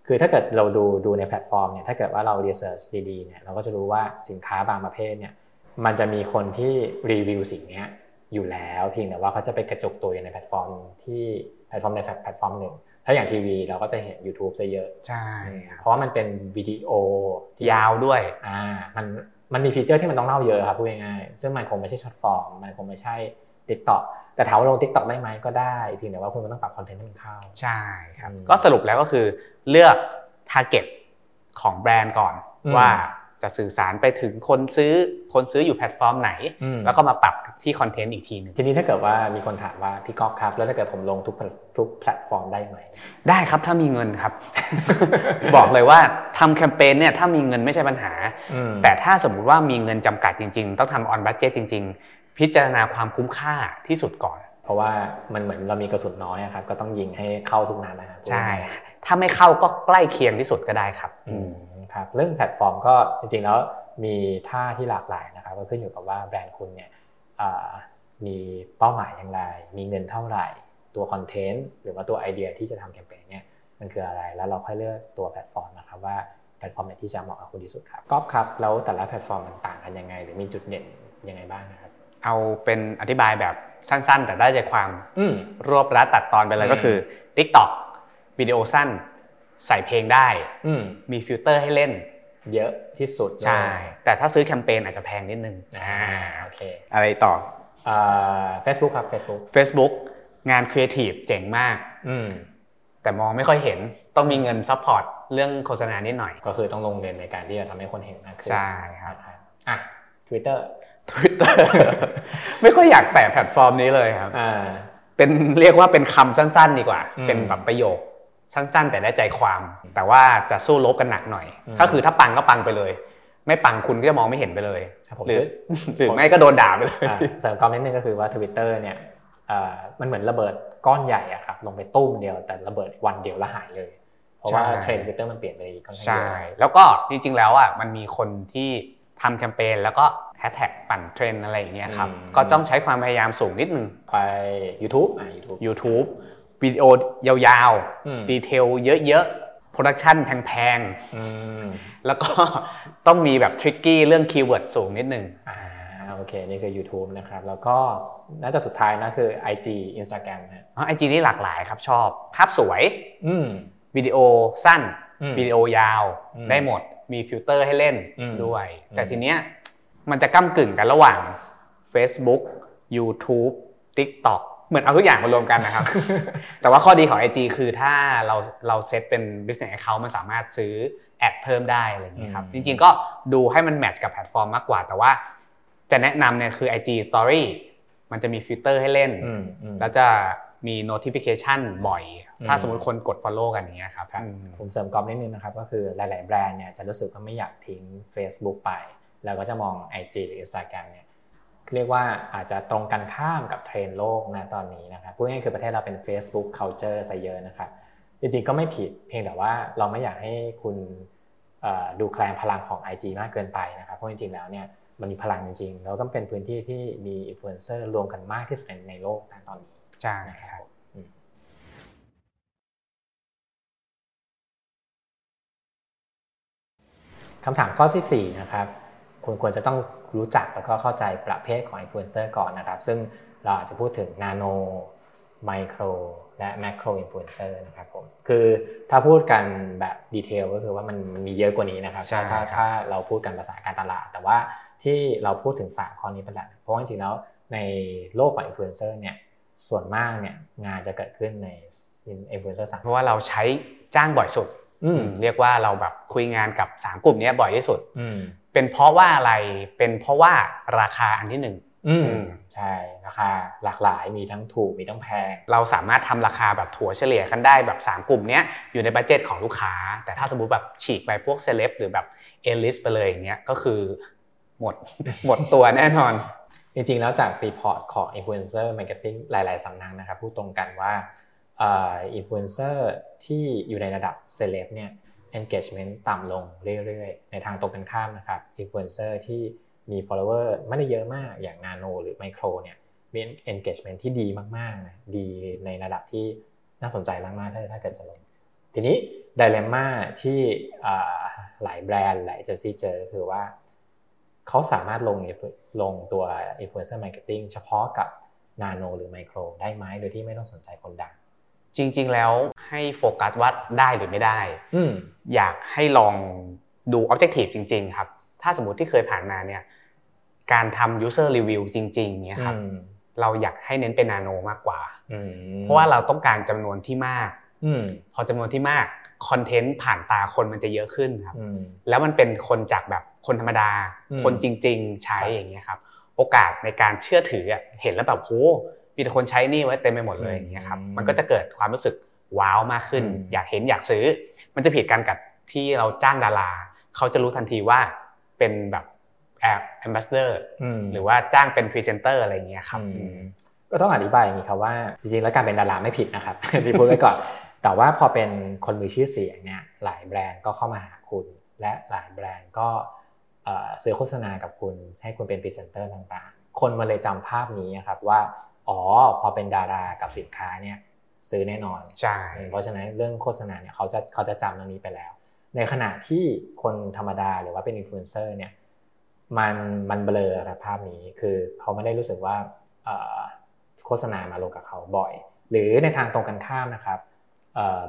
คือถ้าเกิดเราดูดูในแพลตฟอร์มเนี่ยถ้าเกิดว่าเรา research ดีๆเนี่ยเราก็จะรู้ว่าสินค้าบางประเภทเนี่ย มันจะมีคนที่รีวิวสิ่งเนี้ยอยู่แล้วเพียงแต่ว่าเขาจะไปกระจุกตัวอยู่ในแพลตฟอร์มที่แพลตฟอร์มในแพลตฟอร์มหนึ่ง ถ้าอย่างทีวีเราก็จะเห็น YouTube ซะเยอะ ใช่ เพราะว่ามันเป็นวิดีโอที่ยาวด้วย อ่า มัน มันมีฟีเจอร์ที่มันต้องเล่าเยอะครับพูดง่ายๆซึ่งมันคงไม่ใช่ short form มันคงไม่ใช่ TikTok แต่ถามว่าลง TikTok ได้ไหมก็ได้เพียงแต่ว่าคุณก็ต้องปรับคอนเทนต์ให้มันเข้า ใช่ครับอืมก็สรุปแล้วก็คือเลือก target ของแบรนด์ก่อนอืมว่า จะสื่อสารไปถึงคนซื้อคนซื้ออยู่แพลตฟอร์มไหนอืมแล้วก็มาปรับที่คอนเทนต์อีกทีหนึ่งทีนี้ถ้าเกิดว่ามีคนถามว่าพี่ก๊อฟครับ แล้วถ้าเกิดผมลงทุกแพลตทุกแพลตฟอร์มได้ไหม ได้ครับถ้ามีเงินครับ บอกเลยว่าทำแคมเปญเนี่ยถ้ามีเงินไม่ใช่ปัญหาอืมแต่ถ้าสมมุติว่ามีเงินจำกัดจริง ๆ ต้องทำออนบั d เจ t จริง ๆ พิจารณาความคุ้มค่าที่สุดก่อน เพราะว่ามันเหมือนเรามีกระสุนน้อยอะครับก็ต้องยิงให้เข้าทุกนัดนะครับใช่ ถ้าไม่เข้าก็ใกล้เคียงที่สุดก็ได้ครับอืม ครับเรื่องแพลตฟอร์มก็จริงๆแล้วมีท่าที่หลากหลายนะครับก็ขึ้นอยู่กับว่าแบรนด์คุณเนี่ยอ่ามีเป้าหมายอย่างไร มีเงินเท่าไหร่ ตัวคอนเทนต์หรือว่าตัวไอเดียที่จะทำแคมเปญเนี่ยมันคืออะไรแล้วเราค่อยเลือกตัวแพลตฟอร์มนะครับว่าแพลตฟอร์มไหนที่จะเหมาะกับคุณที่สุดครับก๊อฟครับแล้วแต่ละแพลตฟอร์มมันต่างกันยังไง หรือมีจุดเด่นยังไงบ้างนะครับเอาเป็นอธิบายแบบสั้น ๆ แต่ได้ใจความอืมรวบรัดตัดตอนไปเลยอืมก็คือ TikTok วิดีโอสั้น ใส่เพลงได้อืมมีฟิลเตอร์ให้เล่น เยอะที่สุดเลยใช่แต่ถ้าซื้อแคมเปญอาจจะแพงนิดนึงอ่าโอเคอะไรต่ออ่า Facebook ครับ Facebook Facebook งานครีเอทีฟเจ๋งมากอืมแต่มองไม่ค่อยเห็นต้องมีเงิน support เรื่องโฆษณานิดหน่อย ก็คือต้องลงเงินในการที่จะทำให้คนเห็นมากขึ้นใช่ครับนะครับอะ Twitter Twitter ไม่ค่อยอยากแตะแพลตฟอร์มนี้เลยครับอ่าเป็นเรียกว่าเป็นคำสั้น ๆ ดีกว่าอืมเป็นแบบประโยค สั้นๆ แต่ได้ใจความ แต่ว่าจะสู้รบกันหนักหน่อยอืมก็คือถ้าปังก็ปังไปเลย ไม่ปังคุณก็จะมองไม่เห็นไปเลยครับผมหรือหรือไม่ก็โดนด่าไปเลยอะเสริมความนิดนึงก็คือว่า Twitter เนี่ยอ่ามันเหมือนระเบิดก้อนใหญ่อะครับลงไปตุ้มเดียวแต่ระเบิดวันเดียวแล้วหายเลย เพราะว่าใช่เทรนด์ Twitter มันเปลี่ยนไปค่อนข้างใช่เยอะแล้วก็จริงๆแล้วอะมันมีคนที่ทำแคมเปญแล้วก็แฮชแท็กปั่นเทรนด์อะไรอย่างเงี้ยครับ ก็ต้องใช้ความพยายามสูงนิดนึง ไป YouTube อะ YouTube YouTube วิดีโอยาวอืมๆ detail เยอะๆ โปรดักชันแพงอืมๆแล้วก็ต้องมีแบบ tricky เรื่อง keyword สูงนิดนึงอ่าโอเค นี่คือ YouTube นะครับ แล้วก็น่าจะสุดท้ายนะคือ IG Instagram นะไอจีนี่หลากหลายครับชอบ ภาพสวยอืมวิดีโอสั้นอืมวิดีโอยาวอืมได้หมด มีฟิลเตอร์ให้เล่นอืมด้วยอืมแต่ทีเนี้ยมันจะก้ากึ่งกันระหว่าง Facebook YouTube TikTok เหมือนเอาทุกอย่างมารวมกันนะครับ แต่ว่าข้อดีของ IG คือถ้าเราเราเซตเป็น business account มันสามารถซื้อ ad เพิ่มได้อะไรอย่างเงี้ยครับอืมจริงๆก็ดูให้มัน match กับแพลตฟอร์มมากกว่า แต่ว่าจะแนะนำเนี่ยคือ IG Story มันจะมีฟิลเตอร์ให้เล่นอืมอืมแล้วจะมี notification บ่อยอืมถ้าสมมติคนกด follow กันอย่างเงี้ยครับครับอืมผมเสริมก๊อฟนิดนึงนะครับ ก็คือหลาย ๆ แบรนด์เนี่ยจะรู้สึกว่าไม่อยากทิ้ง Facebook ไป แล้วก็จะมอง IG หรือ Instagram เนี่ย เรียกว่าอาจจะตรงกันข้ามกับเทรนด์โลกนะตอนนี้นะครับพูดง่ายๆคือประเทศเราเป็น Facebook culture ซะเยอะนะครับจริงๆก็ไม่ผิดเพียงแต่ว่าเราไม่อยากให้คุณเอ่อดูแคลนพลังของ IG มากเกินไปนะครับเพราะจริงๆแล้วเนี่ยมันมีพลังจริงๆแล้วก็เป็นพื้นที่ที่มีอินฟลูเอนเซอร์รวมกันมากที่สุดในในโลกนะตอนนี้ใช่ครับคำถามข้อทีสี่4นะครับคุณควรจะต้อง รู้จักแล้วก็เข้าใจประเภทของอินฟลูเอนเซอร์ก่อนนะครับ ซึ่งเราอาจจะพูดถึงนาโนไมโครและแม c โครอินฟลูเอนเซอร์นะครับผมคือถ้าพูดกันแบบ detail ก็คือว่ามันมีเยอะกว่านี้นะครับถ้าถ้าเราพูดกันภาษาการตลาด แต่ว่าที่เราพูดถึงสามข้อนี้เป็นหลักเพราะว่าจริงๆแล้วในโลกของอินฟลูเอนเซอร์เนี่ยส่วนมากเนี่ยงานจะเกิดขึ้นในอินฟลูเอนเซอร์สามเพราะว่าเราใช้จ้างบ่อยสุด เรียกว่าเราแบบคุยงานกับสามกลุ่มนี้บ่อยที่สุดเป็นเพราะว่าอะไรเป็นเพราะว่าราคาอันที่หนึ่งอืมใช่ราคาหลากหลายมีทั้งถูกมีทั้งแพง เราสามารถทำราคาแบบถัวเฉลี่ยกันได้แบบ 3 กลุ่มนี้อยู่ใน budget ของลูกค้า แต่ถ้าสมมติแบบฉีกไปพวกเซเลบหรือแบบ A-list ไปเลยอย่างเงี้ยก็คือหมดหมดตัวแน่นอน จริงๆแล้วจาก report ของ influencer marketing หลาย ๆสำนักนะครับพูดตรงกันว่า อินฟลูเอนเซอร์ที่อยู่ในระดับเซเลบเนี่ย engagement ต่ำลงเรื่อยๆ ในทางตรงกันข้ามนะครับอินฟลูเอนเซอร์ที่มี follower ไม่ได้เยอะมากอย่างนาโนหรือไมโครเนี่ยมี engagement ที่ดีมากๆนะดีในระดับที่น่าสนใจมากๆถ้าถ้าเกิดจะลง ทีนี้ดเลม่าที่หลายแบรนด์หลายเจสซี่เจอคือว่า เขาสามารถลงลงตัว influencer marketing เฉพาะกับนาโนหรือไมโครได้ไหมโดยที่ไม่ต้องสนใจคนดัง จริง ๆ แล้วให้โฟกัสว่าได้หรือไม่ได้อยากให้ลองดู Objective จริง ๆ ครับ ถ้าสมมติที่เคยผ่านมาเนี่ย การทำ user review จริง ๆ เนี่ยครับ เราอยากให้เน้นเป็นนาโนมากกว่า เพราะว่าเราต้องการจำนวนที่มากพอจำนวนที่มากคอนเทนต์ผ่านตาคนมันจะเยอะขึ้นครับ แล้วมันเป็นคนจากแบบคนธรรมดา คนจริง ๆ ใช้อย่างเงี้ยครับ โอกาสในการเชื่อถือเห็นแล้วแบบโห มีแต่คนใช้นี่ไว้เต็มไปหมดเลยอย่างเงี้ยครับมันก็จะเกิดความรู้สึกว้าวมากขึ้น อยากเห็นอยากซื้อ มันจะผิดกันกับที่เราจ้างดาราเขาจะรู้ทันทีว่าเป็นแบบแอบ ambassador หรือว่าจ้างเป็นพรีเซนเตอร์อะไรเงี้ยครับก็ต้องอธิบายอย่างนี้ครับว่าจริงๆแล้วการเป็นดาราไม่ผิดนะครับที่พูดไว้ก่อนแต่ว่าพอเป็นคนมีชื่อเสียงเนี่ยหลายแบรนด์ก็เข้ามาหาคุณ และหลายแบรนด์ก็ซื้อโฆษณากับคุณให้คุณเป็นพรีเซนเตอร์ต่างๆ คนมาเลยจำภาพนี้ครับว่า อ๋อ พอเป็นดารากับสินค้าเนี่ยซื้อแน่นอนใช่เพราะฉะนั้นเรื่องโฆษณาเนี่ยเขาจะเขาจะจำเรื่องนี้ไปแล้ว ในขณะที่คนธรรมดาหรือว่าเป็นอินฟลูเอนเซอร์เนี่ยมันมันเบลอภาพนี้คือเขาไม่ได้รู้สึกว่าโฆษณามาลงกับเขาบ่อย หรือในทางตรงกันข้ามนะครับ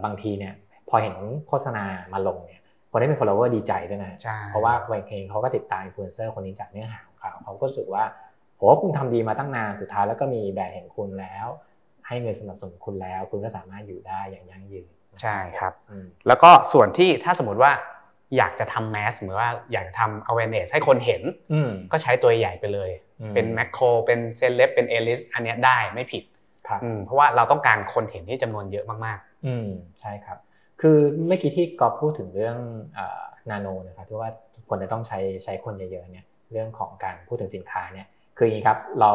บางทีเนี่ยพอเห็นโฆษณามาลงเนี่ยคนที่เป็น follower ดีใจด้วยนะ เพราะว่าบางทีเขาก็ติดตามอินฟลูเอนเซอร์คนนี้จากเนื้อหาของเขาเขาก็รู้สึกว่า โหคุณทำดีมาตั้งนานสุดท้ายแล้วก็มีแบรนด์เห็นคุณแล้ว ให้เงินสนับสนุนคุณแล้ว คุณก็สามารถอยู่ได้อย่างยั่งยืนใช่ครับ แล้วก็ส่วนที่ถ้าสมมติว่าอยากจะทำแมสหรือว่าอยากจะทำ awareness ให้คนเห็นก็ใช้ตัวใหญ่ไปเลย เป็นแมคโครเป็นเซเลบเป็นเอลิสอันนี้ได้ไม่ผิดเพราะว่าเราต้องการคนเห็นที่จำนวนเยอะมากๆ อืมใช่ครับ คือเมื่อกี้ที่กอฟพูดถึงเรื่องนาโนนะครับที่ว่าคนจะต้องใช้ใช้คนเยอะๆเนี่ยเรื่องของการพูดถึงสินค้าเนี่ย คืออย่างนี้ครับเรา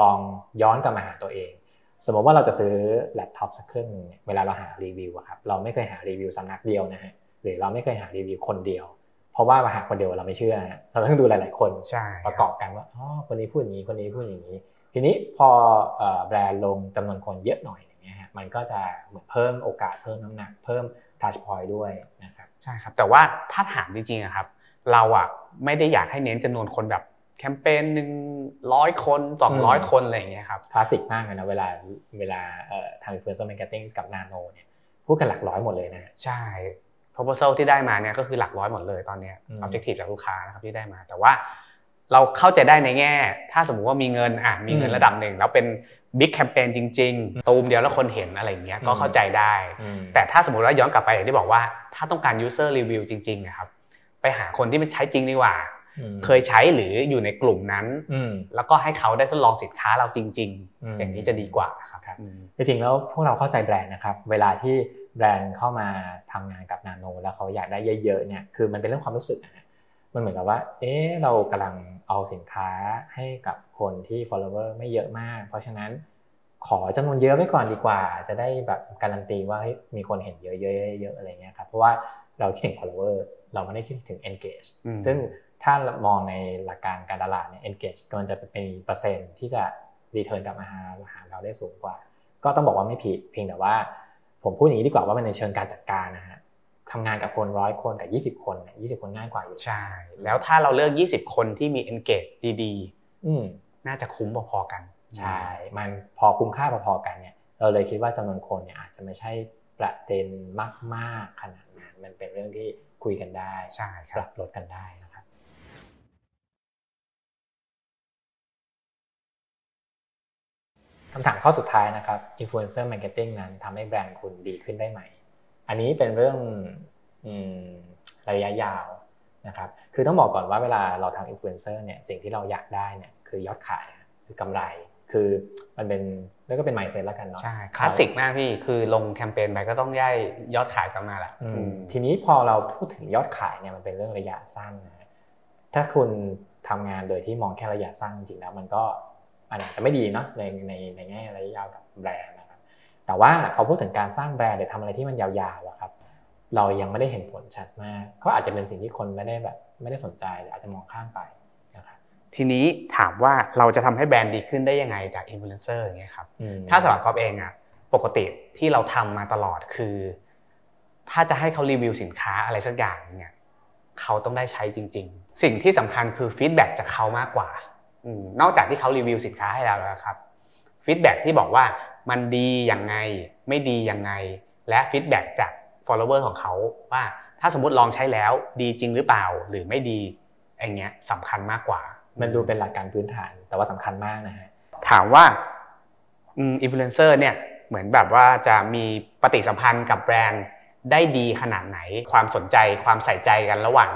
ลองย้อนกลับมาหาตัวเอง สมมติว่าเราจะซื้อแล็ปท็อปสักเครื่องนึงเนี่ยเวลาเราหารีวิวครับเราไม่เคยหารีวิวสำนักเดียวนะฮะหรือเราไม่เคยหารีวิวคนเดียว เพราะว่ามาหาคนเดียวเราไม่เชื่อเราต้องดูหลาย ๆ คนประกอบกันว่าอ๋อคนนี้พูดอย่างนี้คนนี้พูดอย่างนี้ ทีนี้พอแบรนด์ลงจำนวนคนเยอะหน่อยอย่างเงี้ยฮะมันก็จะเหมือนเพิ่มโอกาสเพิ่มน้ำหนัก เพิ่ม touchpoint ด้วยนะครับใช่ครับแต่ว่าถ้าถามจริงๆครับเราอะไม่ได้อยากให้เน้นจำนวนคนแบบ แคมเปญหนึ่งร้อยคนสองร้อยคนอะไรอย่างเงี้ยครับคลาสสิกมากเลยนะเวลาเวลาทำ influencer marketing กับนาโนเนี่ยพูดกันหลักร้อยหมดเลยนะใช่ proposal ที่ได้มาเนี่ยก็คือหลักร้อยหมดเลยตอนนี้ objective จากลูกค้านะครับที่ได้มา แต่ว่าเราเข้าใจได้ในแง่ ถ้าสมมุติว่ามีเงินอะมีเงินระดับหนึ่งแล้วเป็น big campaign จริงๆ ตูมเดียวแล้วคนเห็นอะไรอย่างเงี้ยก็เข้าใจได้ แต่ถ้าสมมติว่าย้อนกลับไปอย่างที่บอกว่า ถ้าต้องการ user review จริงๆนะครับไปหาคนที่มันใช้จริงดีกว่า เคยใช้หรืออยู่ในกลุ่มนั้นแล้วก็ให้เขาได้ทดลองสินค้าเราจริง ๆ อย่างนี้จะดีกว่าครับจริงๆแล้วพวกเราเข้าใจแบรนด์นะครับ เวลาที่แบรนด์เข้ามาทำงานกับนาโน แล้วเขาอยากได้เยอะๆเนี่ยคือมันเป็นเรื่องความรู้สึกนะมันเหมือนกับว่า เอ๊ะเรากำลังเอาสินค้าให้กับคนที่ follower ไม่เยอะมาก เพราะฉะนั้นขอจำนวนเยอะไว้ก่อนดีกว่า จะได้แบบการันตีว่ามีคนเห็นเยอะๆเยอะๆอะไรเงี้ยครับเพราะว่าเราคิดถึง follower เราไม่ได้คิดถึง engage ซึ่ง ถ้ามองในหลักการการตลาดเนี่ย engage มันจะเป็นเปอร์เซ็นต์ที่จะรีเทิร์นกลับมาหาหาเราได้สูงกว่า ก็ต้องบอกว่าไม่ผิดเพียงแต่ว่า ผมพูดอย่างนี้ดีกว่าว่ามันในเชิงการจัดการนะฮะทำงานกับคนร้อยคนกับ 20 คนเนี่ยยีคนง่ายกว่าอยู่ใช่ แล้วถ้าเราเลือก 20 คนที่มี engage ดีๆน่าจะคุ้มพอๆกันใช่มันพอคุ้มค่าพอๆกันเนี่ยเราเลยคิดว่าจำนวนคนเนี่ยอาจจะไม่ใช่ประเด็นมากๆขนาดนั้นมันเป็นเรื่องที่คุยกันได้ใช่ปรับลดกันได้ ครับคำถามข้อสุดท้ายนะครับ influencer marketing นั้นทำให้แบรนด์คุณดีขึ้นได้ไหม อันนี้เป็นเรื่องระยะยาวนะครับ คือต้องบอกก่อนว่าเวลาเราทำอินฟลูเอนเซอร์เนี่ย สิ่งที่เราอยากได้เนี่ยคือยอดขาย คือกำไร คือมันเป็นแล้วก็เป็น mindset แล้วกันเนาะ ใช่ คลาสสิกมากพี่ คือลงแคมเปญไปก็ต้องได้ยอดขายกลับมาแหละทีนี้พอเราพูดถึงยอดขายเนี่ยมันเป็นเรื่องระยะสั้นนะถ้าคุณทำงานโดยที่มองแค่ระยะสั้นจริงๆแล้วมันก็ อาจจะไม่ดีเนาะในในในแง่ระยะยาวกับแบรนด์นะครับแต่ว่าพอพูดถึงการสร้างแบรนด์หรือทำอะไรที่มันยาวๆอะครับเรายังไม่ได้เห็นผลชัดมากก็อาจจะเป็นสิ่งที่คนไม่ได้แบบไม่ได้สนใจหรืออาจจะมองข้ามไปนะครับทีนี้ถามว่าเราจะทำให้แบรนด์ดีขึ้นได้ยังไงจากอินฟลูเอนเซอร์อย่างเงี้ยครับถ้าสำหรับกอล์ฟเองอะปกติที่เราทำมาตลอดคือ ถ้าจะให้เขารีวิวสินค้าอะไรสักอย่างเนี่ยเขาต้องได้ใช้จริง ๆ สิ่งที่สำคัญคือ feedback จากเขามากกว่า นอกจากที่เขารีวิวสินค้าให้เราแล้วครับ feedback ที่บอกว่ามันดีอย่างไงไม่ดียังไง และฟีดแบ็จาก follower ของเขาว่าถ้าสมมติลองใช้แล้วดีจริงหรือเปล่าหรือไม่ดีอย่างเงี้ยสำคัญมากกว่า มันดูเป็นหลักการพื้นฐาน แต่ว่าสำคัญมากนะฮะถามว่าอินฟลูเอนเซอร์เนี่ยเหมือนแบบว่าจะมีปฏิสัมพันธ์กับแบรนด์ได้ดีขนาดไหน ความสนใจความใส่ใจกันระหว่าง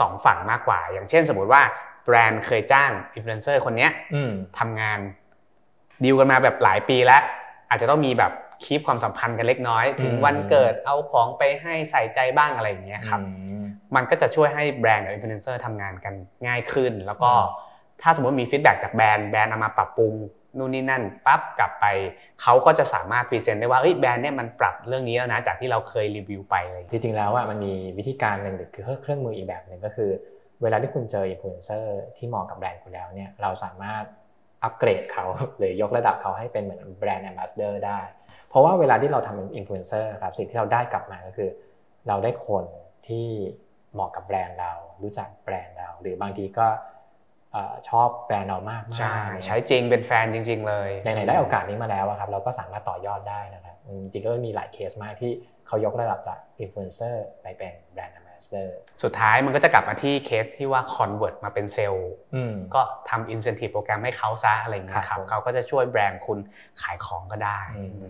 สองฝั่งมากกว่า อย่างเช่น สมมติว่า แบรนด์เคยจ้างอินฟลูเอนเซอร์คนนี้ทำงานดีลกันมาแบบหลายปีแล้ว อาจจะต้องมีแบบ keep ความสัมพันธ์กันเล็กน้อย ถึงวันเกิดเอาของไปให้ใส่ใจบ้างอะไรอย่างเงี้ยครับ มันก็จะช่วยให้แบรนด์กับอินฟลูเอนเซอร์ทำงานกันง่ายขึ้น แล้วก็ถ้าสมมติมี feedback จากจากแบรนด์แบรนด์เอามาปรับปรุงนู่นนี่นั่นปั๊บกลับไปเขาก็จะสามารถ present ได้ว่าแบรนด์เนี่ยมันปรับเรื่องนี้แล้วนะจากที่เราเคยรีวิวไปเลยจริงๆแล้วอะมันมีวิธีการหนึ่งคือเครื่องมืออีกแบบหนึ่งก็คือ เวลาที่คุณเจออินฟลูเอนเซอร์ที่เหมาะกับแบรนด์คุณแล้วเนี่ยเราสามารถอัปเกรดเขาหรือยกระดับเขาให้เป็นเหมือน brand ambassador ได้ เพราะว่าเวลาที่เราทำอินฟลูเอนเซอร์ครับสิ่งที่เราได้กลับมาก็คือ เราได้คนที่เหมาะกับแบรนด์เรา รู้จักแบรนด์เรา หรือบางทีก็ชอบแบรนด์เรามากใช่ใช้จริงเป็นแฟนจริง ๆ เลยไหนๆได้โอกาสนี้มาแล้วครับเราก็สามารถต่อยอดได้นะครับจริงๆก็มีหลายเคสมากที่เขายกระดับจากอินฟลูเอนเซอร์ไปเป็น brand ambassadorสุดท้ายมันก็จะกลับมาที่เคสที่ว่า convert มาเป็นเซลล์ก็ทำ incentive โปรแกรมให้เขาซะอะไรอย่างเงี้ยครับเขาก็จะช่วยแบรนด์คุณขายของก็ได้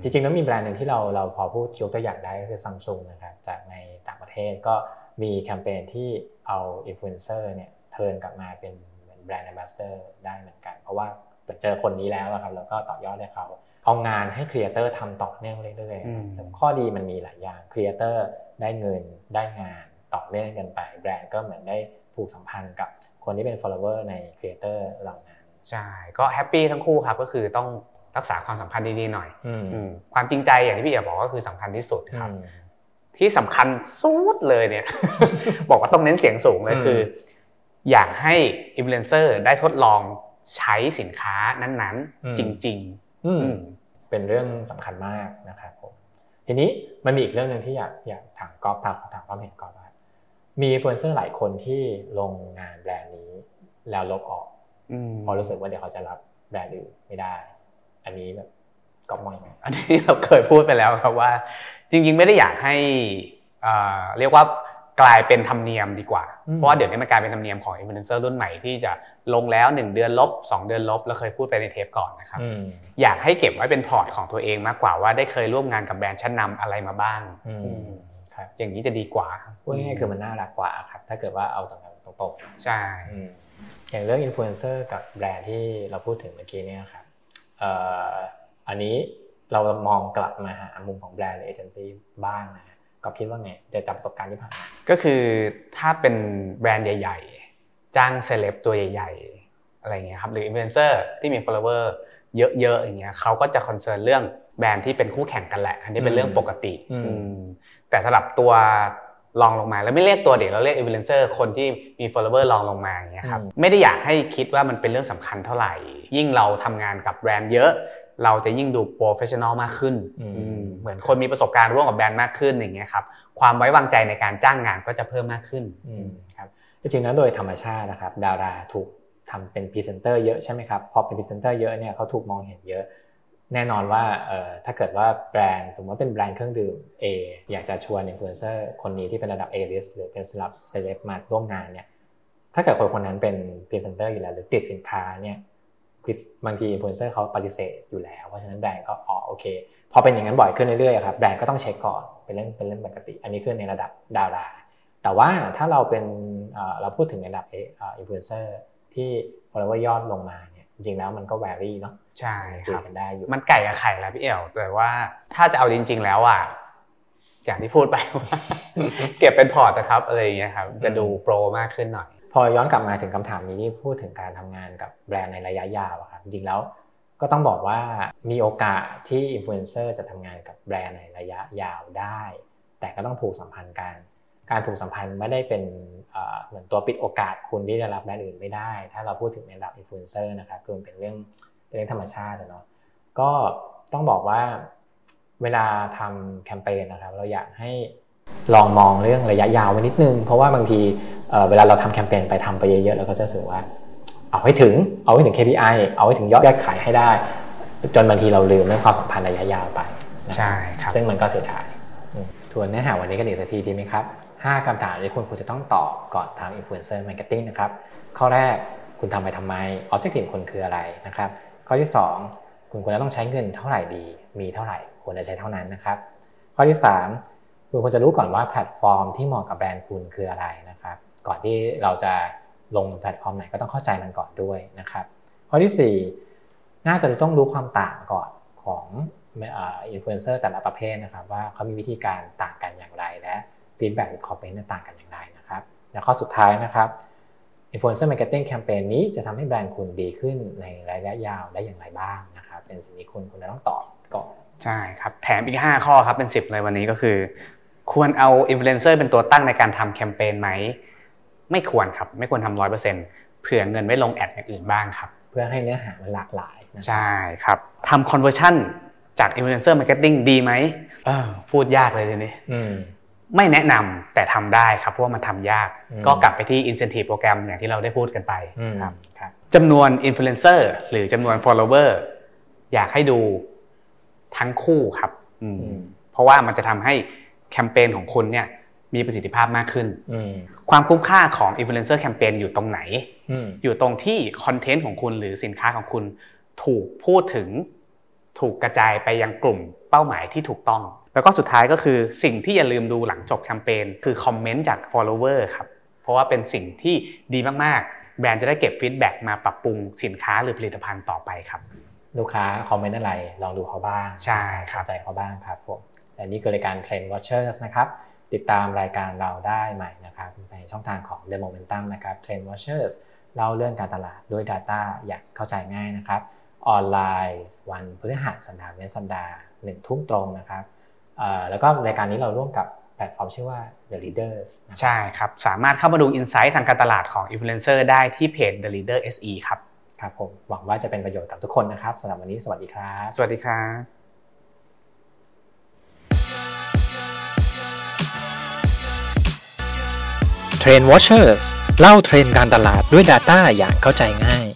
จริงๆแล้วมีแบรนด์หนึ่งที่เราเราพอพูดยกตัวอย่างได้ก็คือซัมซุงนะครับจากในต่างประเทศก็มีแคมเปญที่เอาอินฟลูเอนเซอร์เนี่ย turn กลับมาเป็น brand ambassador ได้เหมือนกัน เพราะว่าเจอคนนี้แล้วครับแล้วก็ต่อยอดให้เขาเอางานให้ครีเอเตอร์ทำต่อเนื่องเรื่อยๆข้อดีมันมีหลายอย่างครีเอเตอร์ได้เงินได้งาน ต่อเนื่องกันไปแบรนด์ก็เหมือนได้ผูกสัมพันธ์กับคนที่เป็น follower ในครีเอเตอร์เหล่านั้นใช่ก็ happy ทั้งคู่ครับก็คือต้องรักษาความสัมพันธ์ดีๆหน่อยความจริงใจอย่างที่พี่เอ๋บอกก็คือสำคัญที่สุดครับที่สำคัญสุดเลยเนี่ย บอกว่าต้องเน้นเสียงสูงเลยคือ อยากให้อินฟลูเอนเซอร์ได้ทดลองใช้สินค้านั้นๆ จริงๆเป็นเรื่องสำคัญมากนะครับผมทีนี้มันมีอีกเรื่องหนึ่งที่อยากอยากถามกอล์ฟถามถามความเห็นกอล์ฟว่า มีอินฟลูเอนเซอร์หลายคนที่ลงงานแบรนด์นี้ แล้วลบออกพอรู้สึกว่าเดี๋ยวเขาจะรับแบรนด์อื่นไม่ได้ อันนี้แบบกอล์ฟมองยังไงอันนี้เราเคยพูดไปแล้วครับว่า จริง ๆ ไม่ได้อยากให้เรียกว่ากลายเป็นธรรมเนียมดีกว่า เพราะว่าเดี๋ยวนี้มันกลายเป็นธรรมเนียมของอินฟลูเอนเซอร์รุ่นใหม่ที่จะลงแล้ว 1 เดือนลบ 2 เดือนลบเราเคยพูดไปในเทปก่อนนะครับอยากให้เก็บไว้เป็นพอร์ตของตัวเองมากกว่าว่าได้เคยร่วมงานกับแบรนด์ชั้นนำอะไรมาบ้าง อย่างนี้จะดีกว่าพูดง่ายๆคือมันน่ารักกว่าครับ ถ้าเกิดว่าเอาตรงๆตรงๆใช่อย่างเรื่องอินฟลูเอนเซอร์กับแบรนด์ที่เราพูดถึงเมื่อกี้เนี่ยครับอันนี้เรามองกลับมาหามุมของแบรนด์หรือเอเจนซี่บ้างนะกอล์ฟคิดว่าไงเดี๋ยวจากประสบการณ์ที่ผ่านมาก็คือถ้าเป็นแบรนด์ใหญ่ ๆ จ้างเซเลบตัวใหญ่ ๆ อะไรเงี้ยครับหรืออินฟลูเอนเซอร์ที่มี follower เยอะๆอย่างเงี้ยเขาก็จะ concern เรื่องแบรนด์ที่เป็นคู่แข่งกันแหละ อันนี้เป็นเรื่องปกติ แต่สำหรับตัวรองลงมา แล้วไม่เรียกตัวเด็กเราเรียกอินฟลูเอนเซอร์คนที่มี follower ลองลงมาอย่างเงี้ยครับไม่ได้อยากให้คิดว่ามันเป็นเรื่องสำคัญเท่าไหร่ ยิ่งเราทำงานกับแบรนด์เยอะ เราจะยิ่งดู professional มากขึ้น เหมือนคนมีประสบการณ์ร่วมกับแบรนด์มากขึ้นอย่างเงี้ยครับความไว้วางใจในการจ้างงานก็จะเพิ่มมากขึ้นครับจริงๆแล้วโดยธรรมชาตินะครับดาราถูกทำเป็นพรีเซนเตอร์เยอะใช่ไหมครับพอเป็นพรีเซนเตอร์เยอะเนี่ยเขาถูกมองเห็นเยอะ แน่นอนว่าถ้าเกิดว่าแบรนด์สมมติว่าเป็นแบรนด์เครื่องดื่ม A อยากจะชวนอินฟลูเอนเซอร์คนนี้ที่เป็นระดับ A list หรือเป็นสำหรับเซเลบมาร่วมงานเนี่ยถ้าเกิดคนคนนั้นเป็นพรีเซนเตอร์อยู่แล้วหรือติดสินค้าเนี่ยบางทีอินฟลูเอนเซอร์เขาปฏิเสธอยู่แล้ว เพราะฉะนั้นแบรนด์ก็อ๋อโอเค พอเป็นอย่างนั้นบ่อยขึ้นเรื่อยๆครับแบรนด์ก็ต้องเช็คก่อนเป็นเรื่องเป็นเรื่องปกติ อันนี้คือในระดับดาราแต่ว่าถ้าเราเป็นเราพูดถึงระดับอินฟลูเอนเซอร์ที่พอเราว่ายอดลงมาเนี่ยจริงๆแล้วมันก็ vary เนาะ ใช่ครับกันได้อยู่มันไก่กับไข่แล้วพี่เอ๋วแต่ว่าถ้าจะเอาจริง ๆ แล้วอะอย่างที่พูดไปว่าเก็บเป็นพอร์ตนะครับอะไรอย่างเงี้ยครับจะดู pro มากขึ้นหน่อย พอย้อนกลับมาถึงคำถามนี้ที่พูดถึงการทำงานกับแบรนด์ในระยะยาวครับจริงๆแล้วก็ต้องบอกว่ามีโอกาสที่อินฟลูเอนเซอร์จะทำงานกับแบรนด์ในระยะยาวได้ แต่ก็ต้องผูกสัมพันธ์กัน การผูกสัมพันธ์ไม่ได้เป็นเหมือนตัวปิดโอกาสคุณที่จะรับแบรนด์อื่นไม่ได้ ถ้าเราพูดถึงในระดับอินฟลูเอนเซอร์นะครับคือมันเป็นเรื่อง เป็นเรื่องธรรมชาติเนาะก็ต้องบอกว่าเวลาทำแคมเปญนะครับ เราอยากให้ลองมองเรื่องระยะยาวไว้นิดนึง เพราะว่าบางทีเวลาเราทำแคมเปญไปทำไปเยอะๆเราก็จะรู้สึกว่า เอาให้ถึงเอาให้ถึง KPI เอาให้ถึงยอดยอดขายให้ได้ จนบางทีเราลืมเรื่องความสัมพันธ์ระยะยาวไปใช่ครับซึ่งมันก็เสียดายทวนเนื้อหาวันนี้กันอีกสักทีดีไหมครับ 5คำถามที่คุณควรจะต้องตอบก่อนทำ influencer marketing นะครับข้อแรกคุณทำไปทำไม objective คุณคืออะไรนะครับ ข้อที่ 2 คุณควรจะต้องใช้เงินเท่าไหร่ดี มีเท่าไหร่ควรจะใช้เท่านั้นนะครับ ข้อที่ 3 คุณควรจะรู้ก่อนว่าแพลตฟอร์มที่เหมาะกับแบรนด์คุณคืออะไรนะครับ ก่อนที่เราจะลงแพลตฟอร์มไหนก็ต้องเข้าใจมันก่อนด้วยนะครับ ข้อที่ 4 น่าจะต้องรู้ความต่างก่อนของอินฟลูเอนเซอร์แต่ละประเภทนะครับ ว่าเขามีวิธีการต่างกันอย่างไรและ feedback หรือคอมเมนต์ต่างกันอย่างไรนะครับ และข้อสุดท้ายนะครับ influencer marketing แคมเปญนี้จะทำให้แบรนด์คุณดีขึ้นในระยะยาวได้อย่างไรบ้างนะครับเป็นสิ่งที่คุณคุณต้องตอบก่อนใช่ครับแถมอีก 5 ข้อครับเป็น 10 เลยวันนี้ก็คือ ควรเอาอินฟลูเอนเซอร์เป็นตัวตั้งในการทำแคมเปญไหม ไม่ควรครับไม่ควรทำร้อยเปอร์เซ็นต์เผื่อเงินไว้ลง ad อย่างอื่นบ้างครับ เพื่อให้เนื้อหามันหลากหลายใช่ครับทำ conversion จาก influencer marketing ดีไหมพูดยากเลยทีนี้ ไม่แนะนำแต่ทำได้ครับเพราะว่ามันทำยาก ก็กลับไปที่ incentive โปรแกรมอย่างที่เราได้พูดกันไปครับจำนวนอินฟลูเอนเซอร์หรือจำนวน follower อยากให้ดูทั้งคู่ครับเพราะว่ามันจะทำให้แคมเปญของคุณเนี่ยมีประสิทธิภาพมากขึ้น ความคุ้มค่าของอินฟลูเอนเซอร์แคมเปญอยู่ตรงไหน อยู่ตรงที่คอนเทนต์ของคุณหรือสินค้าของคุณถูกพูดถึง ถูกกระจายไปยังกลุ่มเป้าหมายที่ถูกต้อง แล้วก็สุดท้ายก็คือสิ่งที่อย่าลืมดูหลังจบแคมเปญคือคอมเมนต์จาก follower ครับเพราะว่าเป็นสิ่งที่ดีมากๆ แบรนด์จะได้เก็บ feedback มาปรับปรุงสินค้าหรือผลิตภัณฑ์ต่อไปครับ ลูกค้าคอมเมนต์อะไรลองดูเขาบ้างใช่ครับใจเขาบ้างครับผมและนี่คือรายการ Trend Watchers นะครับติดตามรายการเราได้ใหม่นะครับในช่องทางของ The Momentum นะครับ Trend Watchers เล่าเรื่องการตลาดด้วย Data อย่างเข้าใจง่ายนะครับ ออนไลน์ วันพฤหัสบดีเว้นสัปดาห์หนึ่งทุ่มตรงนะครับ แล้วก็รายการนี้เราร่วมกับแพลตฟอร์มชื่อว่า The Leaders ใช่ครับ สามารถเข้ามาดู insight ทางการตลาดของ Influencer ได้ที่เพจ The Leader SE ครับ ครับผม หวังว่าจะเป็นประโยชน์กับทุกคนนะครับสำหรับวันนี้สวัสดีครับ สวัสดีครับTrend Watchers เล่าเทรนด์การตลาดด้วย Data อย่างเข้าใจง่าย